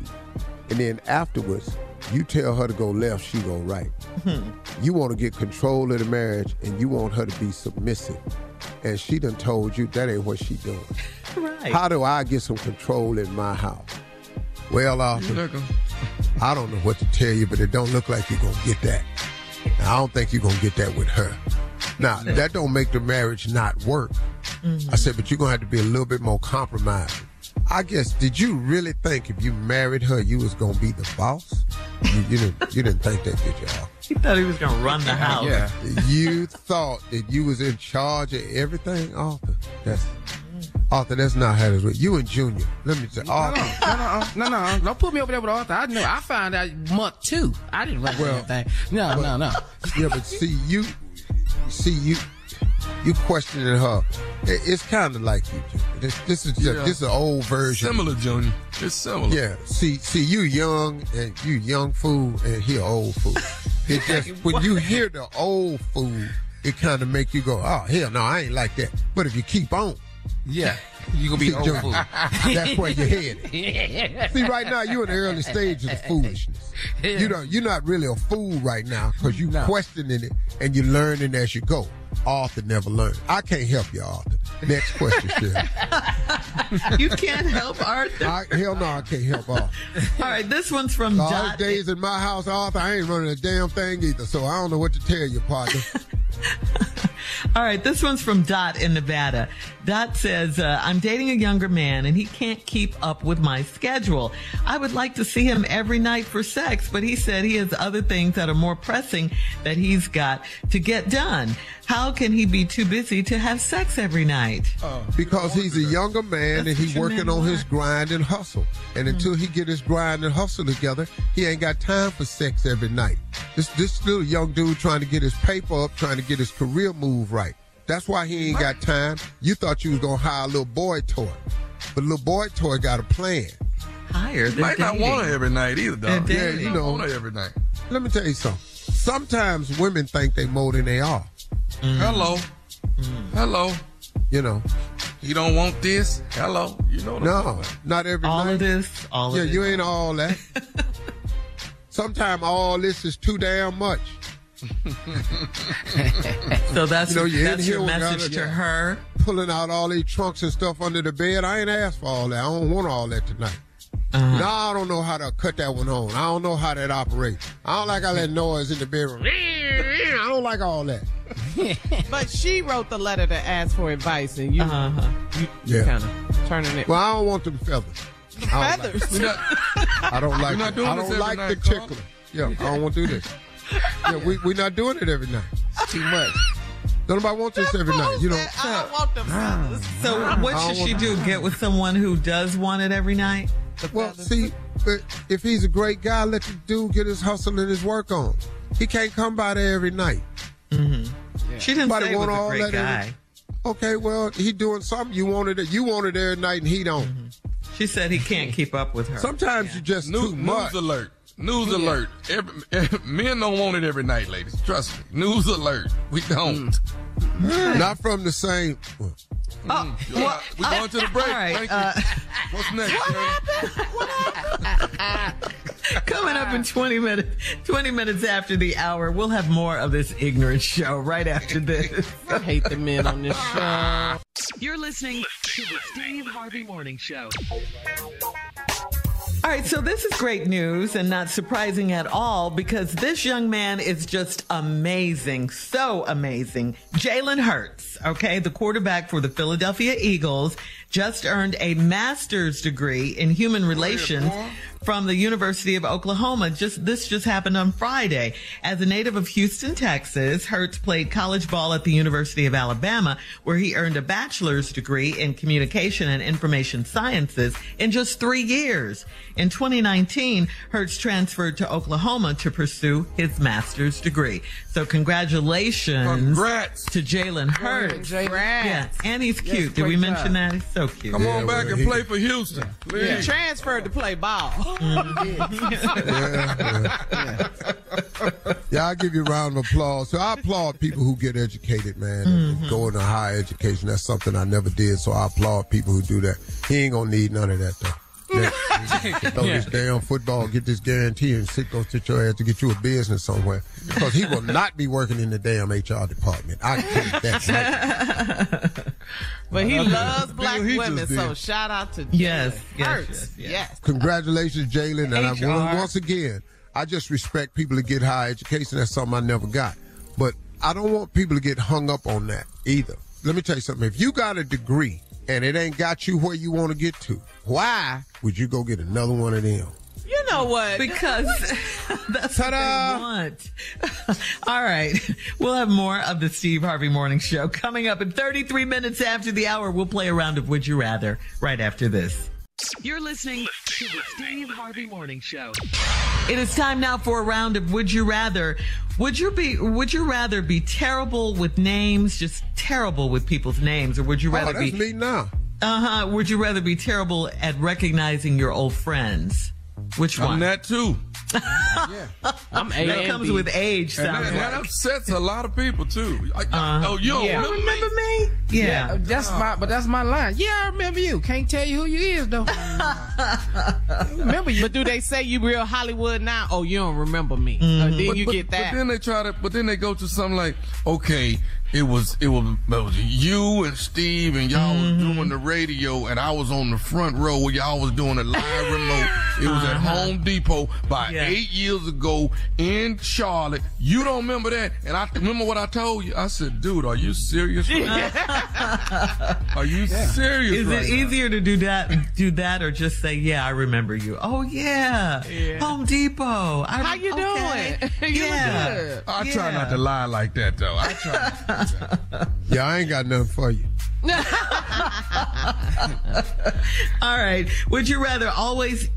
and then afterwards, you tell her to go left, she go right. Hmm. You want to get control of the marriage, and you want her to be submissive, and she done told you that ain't what she doing. Right. How do I get some control in my house? Well, uh, Arthur, I don't know what to tell you, but it don't look like you're gonna get that. And I don't think you're gonna get that with her. Now, that don't make the marriage not work. I said, but you're gonna have to be a little bit more compromising. I guess, did you really think if you married her, you was gonna be the boss? You, you didn't. You didn't think that, did you? Al? He thought he was going to run the house. Yeah. You thought that you was in charge of everything, Arthur. That's Arthur. That's not how it is. You and Junior. Let me tell No, Arthur. no, no, uh, no, no, no. Don't put me over there with Arthur. I know. I found out month two. I didn't run Well, that thing. No, no, no. Yeah, but see you, see you, you questioning her. It's kind of like you. Junior. This, this is just, Yeah. this is an old version. Similar, Junior. It's similar. Yeah. See, see, you young and you young fool, and he old fool. It just when you hear the old fool, it kind of make you go, oh hell no, I ain't like that. But if you keep on, Yeah. You're gonna be See, old fool. That's where you're headed. See, right now you're in the early stage of the foolishness. You don't. You're not really a fool right now because you're questioning it and you're learning as you go. Arthur never learned. I can't help you, Arthur. Next question, Shirley. you can't help Arthur. I, hell no, I can't help Arthur. All right, this one's from All Dot. days in my house, Arthur, I ain't running a damn thing either, so I don't know what to tell you, partner. All right, this one's from Dot in Nevada. Dot says, uh, I'm dating a younger man and he can't keep up with my schedule. I would like to see him every night for sex, but he said he has other things that are more pressing that he's got to get done. How can he be too busy to have sex every night? because he's a younger man and he working on his grind and hustle. And until he get his grind and hustle together, he ain't got time for sex every night. This this little young dude trying to get his paper up, trying to get his career move right. That's why he ain't got time. You thought you was gonna hire a little boy toy, but little boy toy got a plan. Hire You might not want her every night either, dog. Yeah, you know. want her every night. Let me tell you something. Sometimes women think they more than they are. Mm. Hello. Mm. Hello. You know. You don't want this? Hello. You know No, not every All night. of this, all yeah, of you this. ain't all that. Sometimes all this is too damn much. So that's, You know, you're that's your message to her. Pulling out all these trunks and stuff under the bed. I ain't asked for all that. I don't want all that tonight. Uh-huh. No, I don't know how to cut that one on. I don't know how that operates. I don't like all that noise in the bedroom. I don't like all that. But she wrote the letter to ask for advice, and you, Uh-huh. you, Yeah. kind of turning it. Well, I don't want them feathers. I don't like- feathers. We're not, I don't like. We're not it. doing I don't like the night, Carl. tickler. Yeah, I don't want to do this. Yeah, we we not doing it every night. It's Too much. Don't nobody want this every night. You know. I don't want them feathers. So what should she do? Get with someone who does want it every night? Well, see, but if he's a great guy, let the dude get his hustle and his work on. He can't come by there every night. Mm-hmm. She didn't Somebody say he was want a all great that every- Okay, well, he doing something. You wanted it. You wanted it every night, and he don't. Mm-hmm. She said he can't keep up with her. Sometimes you just News, too news much. alert. News alert. Every, men don't want it every night, ladies. Trust me. News alert. We don't. Not from the same. Oh, well, we going to the break. all right, Thank you. uh, What's next? Coming up in 20 minutes, 20 minutes after the hour, we'll have more of this ignorant show right after this. I hate the men on this show. You're listening to the Steve Harvey Morning Show. All right, so this is great news and not surprising at all because this young man is just amazing. So amazing. Jalen Hurts, okay, the quarterback for the Philadelphia Eagles. Just earned a master's degree in human relations from the University of Oklahoma. Just this just happened on Friday. As a native of Houston, Texas, Hurts played college ball at the University of Alabama, where he earned a bachelor's degree in communication and information sciences in just three years. In 2019, Hurts transferred to Oklahoma to pursue his master's degree. So congratulations Congrats. to Jalen Hurts. Congrats. Yeah, and he's Yes, cute. Did we mention job. that? He's so cute. Come on Yeah, back and he- play for Houston. He transferred to play ball. Yeah, yeah. Yeah, I'll give you a round of applause. So I applaud people who get educated, man, and mm-hmm. go into higher education. That's something I never did, so I applaud people who do that. He ain't gonna need none of that though. Let- Throw this damn football, get this guarantee, and sit go sit your ass to get you a business somewhere. Because he will not be working in the damn HR department. I tell you that. But he loves black he women, so shout out to Yes, Jalen yes, yes, yes. yes. Congratulations, Jalen. And I, once again, I just respect people to get higher education. That's something I never got. But I don't want people to get hung up on that either. Let me tell you something. If you got a degree and it ain't got you where you want to get to, why would you go get another one of them? You know what? Because that's what they want. All right. We'll have more of the Steve Harvey Morning Show coming up in 33 minutes after the hour. We'll play a round of Would You Rather right after this. You're listening to the Steve Harvey Morning Show. It is time now for a round of Would You Rather. Would you be Would you rather be terrible with names, just terrible with people's names, or would you Oh, rather that's be me now. Uh huh. Would you rather be terrible at recognizing your old friends? Which I'm one? that too. I'm A that comes B. with age. And Sounds that, that upsets a lot of people too. I- Uh, oh, you don't Yeah. remember me? Remember me? Yeah. That's my, but that's my line. Yeah, I remember you. Can't tell you who you is though. remember you. But do they say you real Hollywood now? Oh, you don't remember me. Mm-hmm. Uh, then But- you but- get that. But then they try to. But then they go to something like, okay, it was it was it was you and Steve and y'all Mm-hmm. doing the radio and I was on the front row where y'all was doing a live remote. It was at Home Depot by Uh-huh. Yeah. eight years ago in Charlotte. You don't remember that? And I remember what I told you. I said, dude, are you serious? Right are you serious? Is right it now? easier to do that, do that, or just say, "Yeah, I remember you"? Oh yeah, Home Depot. I, How you okay. doing? you Yeah. I try Yeah. not to lie like that though. I try. Not to. Yeah, I ain't got nothing for you. All right. Would you rather always,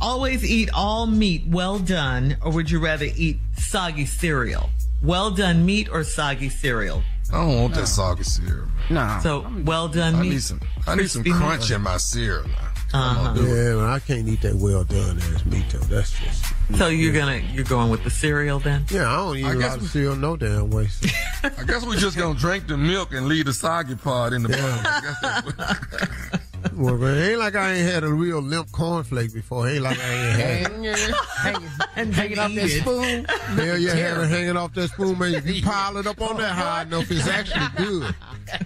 always eat all meat well done, or would you rather eat soggy cereal? Well done meat or soggy cereal? I don't want that soggy cereal. No. So well done I meat. need some. I need some crispy meat. crunch in my cereal. Now. Uh-huh. I'm gonna do it. Yeah, man, I can't eat that well done ass meat though. That's just. So you're gonna you're going with the cereal then? Yeah, I don't eat I a guess lot of cereal no damn way. I guess we're just gonna drink the milk and leave the soggy part in the bun. I guess that's what- Well, man, ain't like I ain't had a real limp cornflake before. Ain't like I ain't had. Uh, hanging, hanging off that spoon. Hell yeah, have it hanging off that spoon, man. If you pile it up on that high enough, it's actually good.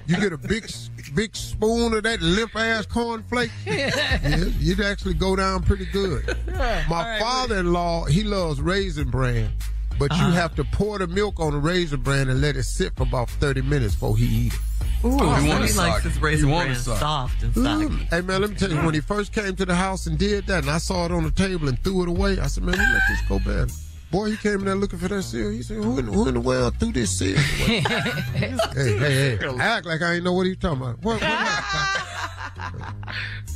You get a big, big spoon of that limp ass cornflake. Yeah, you'd actually go down pretty good. My father-in-law, he loves raisin bran, but you have to pour the milk on the raisin bran and let it sit for about thirty minutes before he eat it. Ooh, you so want he it likes soggy. his raisin You bran soft and soggy. Hey man, let me tell you, when he first came to the house and did that, and I saw it on the table and threw it away, I said, man, we let this go bad. Boy, he came in there looking for that seal. He said, who in, who in the world threw this cereal away? hey, hey, hey. Act like I ain't know what he talking about. What, what,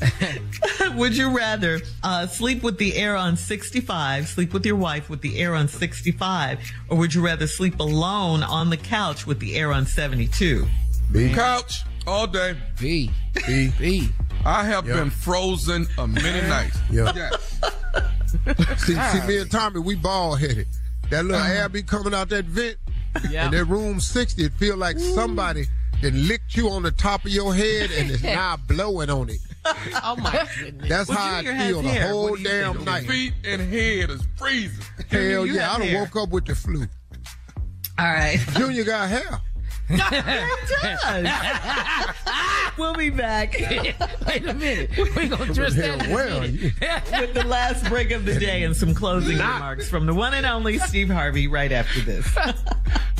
Would you rather uh, sleep with the air on 65, sleep with your wife with the air on 65, or would you rather sleep alone on the couch with the air on 72? B. Couch all day. B. B. B. I have Yeah. been frozen a many nights. Yeah. Yes. See, see, me and Tommy, we bald headed. That little uh-huh. air be coming out that vent. Yeah. And that room 60, it feel like somebody that licked you on the top of your head and is now blowing on it. Oh my goodness. That's Well, how I feel the hair. Whole damn think? night. Feet and head is freezing. Hell you yeah, I done hair. woke up with the flu. All right. Junior got hair. We'll be back Wait a minute. We're gonna dress that. in a Well, with the last break of the day and some closing remarks from the one and only Steve Harvey right after this.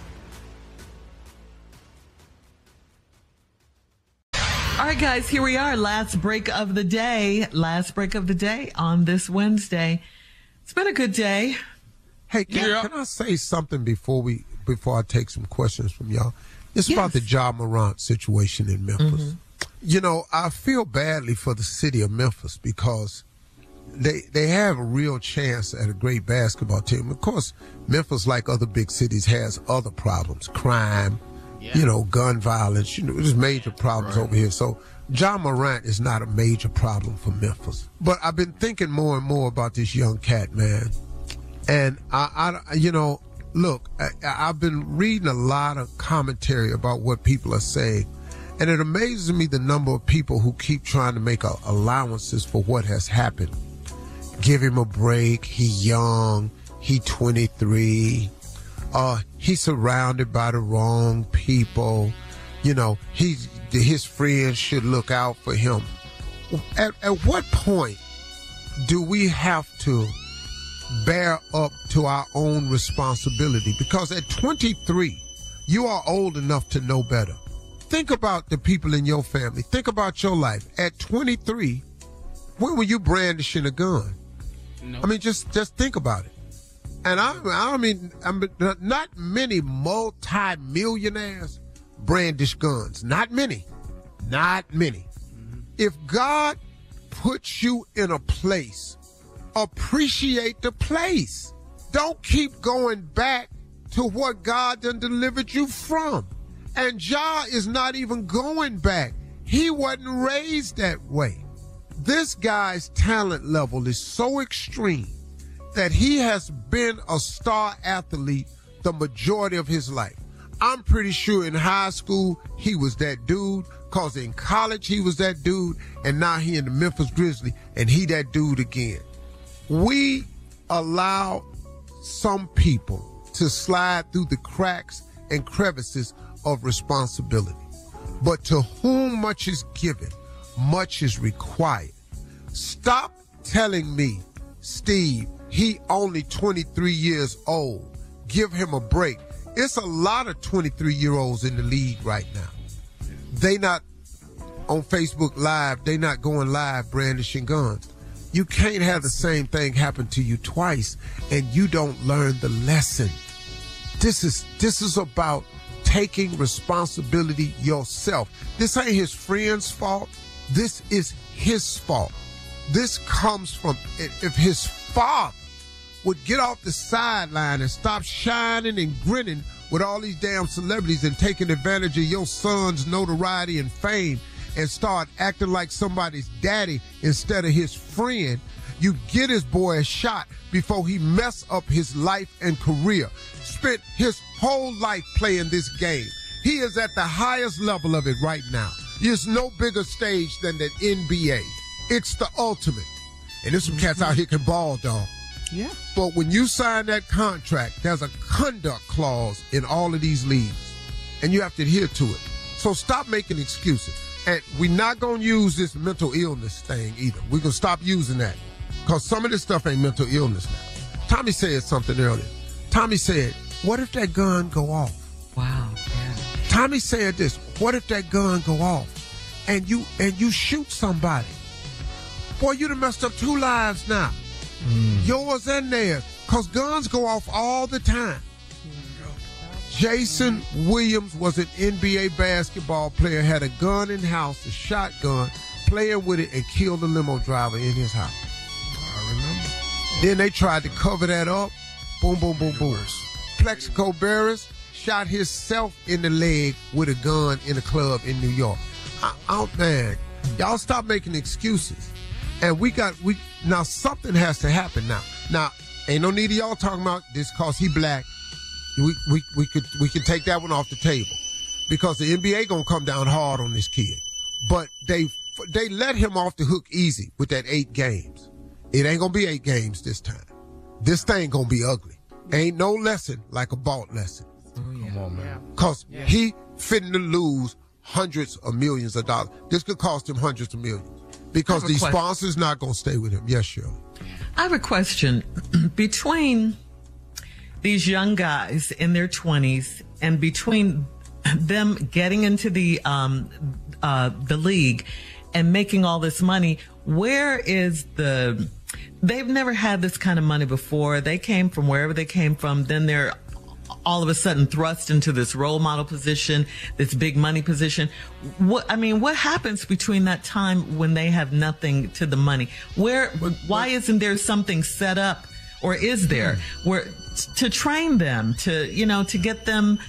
Guys, here we are. Last break of the day. Last break of the day on this Wednesday. It's been a good day. Hey, can, can I say something before we before I take some questions from y'all? It's about the Ja Morant situation in Memphis. Mm-hmm. You know, I feel badly for the city of Memphis because they they have a real chance at a great basketball team. Of course, Memphis, like other big cities, has other problems: crime, you know, gun violence. You know, there's major problems over here. So Ja Morant is not a major problem for Memphis. But I've been thinking more and more about this young cat, man. And I, I you know, look, I, I've been reading a lot of commentary about what people are saying. And it amazes me the number of people who keep trying to make a, allowances for what has happened. Give him a break. He young. He 23. Uh, he's surrounded by the wrong people. You know, he's his friends should look out for him. At, at what point do we have to bear up to our own responsibility? Because at 23, you are old enough to know better. Think about the people in your family. Think about your life. At 23, when were you brandishing a gun? I mean, just just think about it. And I, I mean, I mean, not many multi-millionaires brandish guns. Not many. Not many. Mm-hmm. If God puts you in a place, appreciate the place. Don't keep going back to what God done delivered you from. And Ja is not even going back. He wasn't raised that way. This guy's talent level is so extreme that he has been a star athlete the majority of his life. I'm pretty sure in high school he was that dude, cause in college he was that dude, and now he in the Memphis Grizzly and he that dude again. We allow some people to slide through the cracks and crevices of responsibility. But to whom much is given, much is required. Stop telling me, Steve, he only 23 years old. Give him a break. It's a lot of 23 year olds in the league right now. They not on Facebook Live. They not going live brandishing guns. You can't have the same thing happen to you twice and you don't learn the lesson. This is this is about taking responsibility yourself. This ain't his friend's fault. This is his fault. This comes from if his father would get off the sideline and stop shining and grinning with all these damn celebrities and taking advantage of your son's notoriety and fame and start acting like somebody's daddy instead of his friend, you get his boy a shot before he mess up his life and career. Spent his whole life playing this game. He is at the highest level of it right now. There's no bigger stage than the NBA. It's the ultimate. And there's some cats out here can ball, dog. Yeah. But when you sign that contract, there's a conduct clause in all of these leagues, and you have to adhere to it. So stop making excuses. And we're not going to use this mental illness thing either. We're going to stop using that because some of this stuff ain't mental illness now. Tommy said something earlier. Tommy said, What if that gun go off? Wow. Tommy said this, What if that gun go off and you and you shoot somebody? Boy, you done messed up two lives now. Mm. Yours and theirs. Because guns go off all the time. Jayson Williams was an NBA basketball player, had a gun in house, a shotgun, playing with it and killed a limo driver in his house. I remember. Then they tried to cover that up. Boom, boom, boom, boom. Plaxico Burress shot himself in the leg with a gun in a club in New York. I, I, man, y'all stop making excuses. And we got we now something has to happen now. Now, ain't no need of y'all talking about this cause he black. We we we could we can take that one off the table. Because the NBA gonna come down hard on this kid. But they they let him off the hook easy with that eight games. It ain't gonna be eight games this time. This thing gonna be ugly. Ain't no lesson like a bought lesson. Oh, come on, man. Cause he fitting to lose hundreds of millions of dollars. This could cost him hundreds of millions. Because I have a these question. sponsors not gonna stay with him. Yes, Shirley. I have a question. between these young guys in their 20s and between them getting into the um, uh, the league and making all this money, where is the? They've never had this kind of money before. They came from wherever they came from. Then they're all of a sudden thrust into this role model position, this big money position. What I mean, what happens between that time when they have nothing to the money? Where why isn't there something set up or is there where to train them to, you know, to get them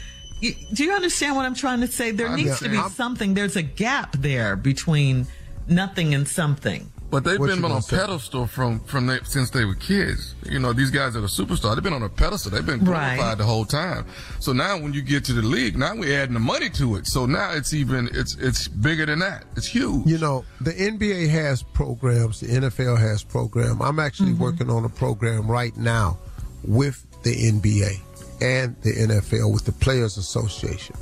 do you understand what I'm trying to say? There needs to be something. There's a gap there between nothing and something. But they've What been on a say? pedestal from from they, since they were kids. You know, these guys that are superstars, they've been on a pedestal. They've been glorified Right. the whole time. So now, when you get to the league, now we're adding the money to it. So now it's even it's it's bigger than that. It's huge. You know, the NBA has programs, the NFL has program. I'm actually mm-hmm. working on a program right now with the NBA and the NFL with the Players Association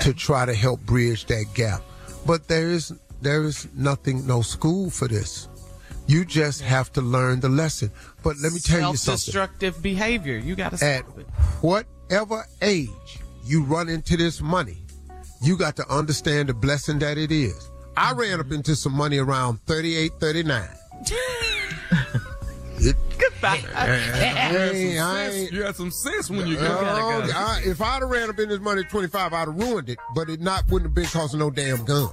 to try to help bridge that gap. But there is there is nothing, no school for this. You just have to learn the lesson. But let me tell you something. Self-destructive behavior. You got to At whatever age you run into this money, you got to understand the blessing that it is. I mm-hmm. ran up into some money around 38, 39. It, Goodbye. Hey, I You had some sense when you got I- if I'd have ran up in this money at 25, I'd have ruined it, but it not wouldn't have been costing no damn gun.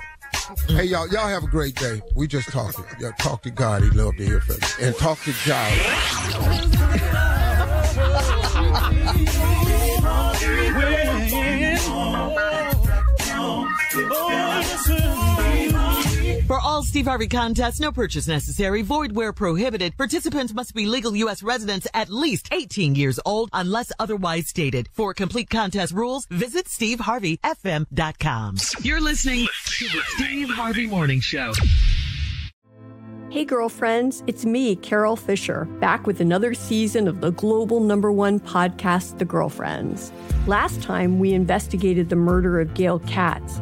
Hey y'all, y'all have a great day. We just talking. Y'all talk to God. He love to hear from you. And talk to God. For all Steve Harvey contests, no purchase necessary, void where prohibited. Participants must be legal U.S. residents at least 18 years old unless otherwise stated. For complete contest rules, visit SteveHarveyFM.com. You're listening to the Steve Harvey Morning Show. Hey, girlfriends, it's me, Carole Fisher, back with another season of the global number one podcast, The Girlfriends. Last time, we investigated the murder of Gail Katz.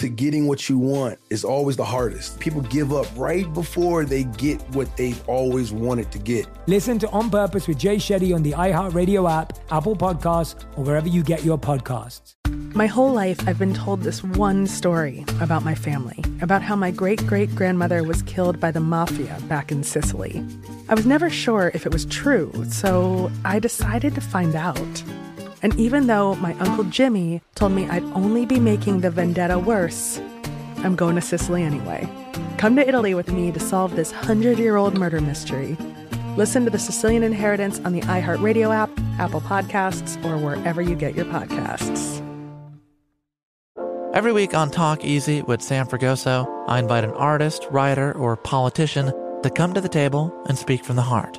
to getting what you want is always the hardest. People give up right before they get what they've always wanted to get. Listen to On Purpose with Jay Shetty on the iHeartRadio app, Apple Podcasts, or wherever you get your podcasts. My whole life, I've been told this one story about my family, about how my great great grandmother was killed by the mafia back in Sicily. I was never sure if it was true, so I decided to find out. And even though my Uncle Jimmy told me I'd only be making the vendetta worse, I'm going to Sicily anyway. Come to Italy with me to solve this hundred year old murder mystery. Listen to The Sicilian Inheritance on the iHeartRadio app, Apple Podcasts, or wherever you get your podcasts. Every week on Talk Easy with Sam Fragoso, I invite an artist, writer, or politician to come to the table and speak from the heart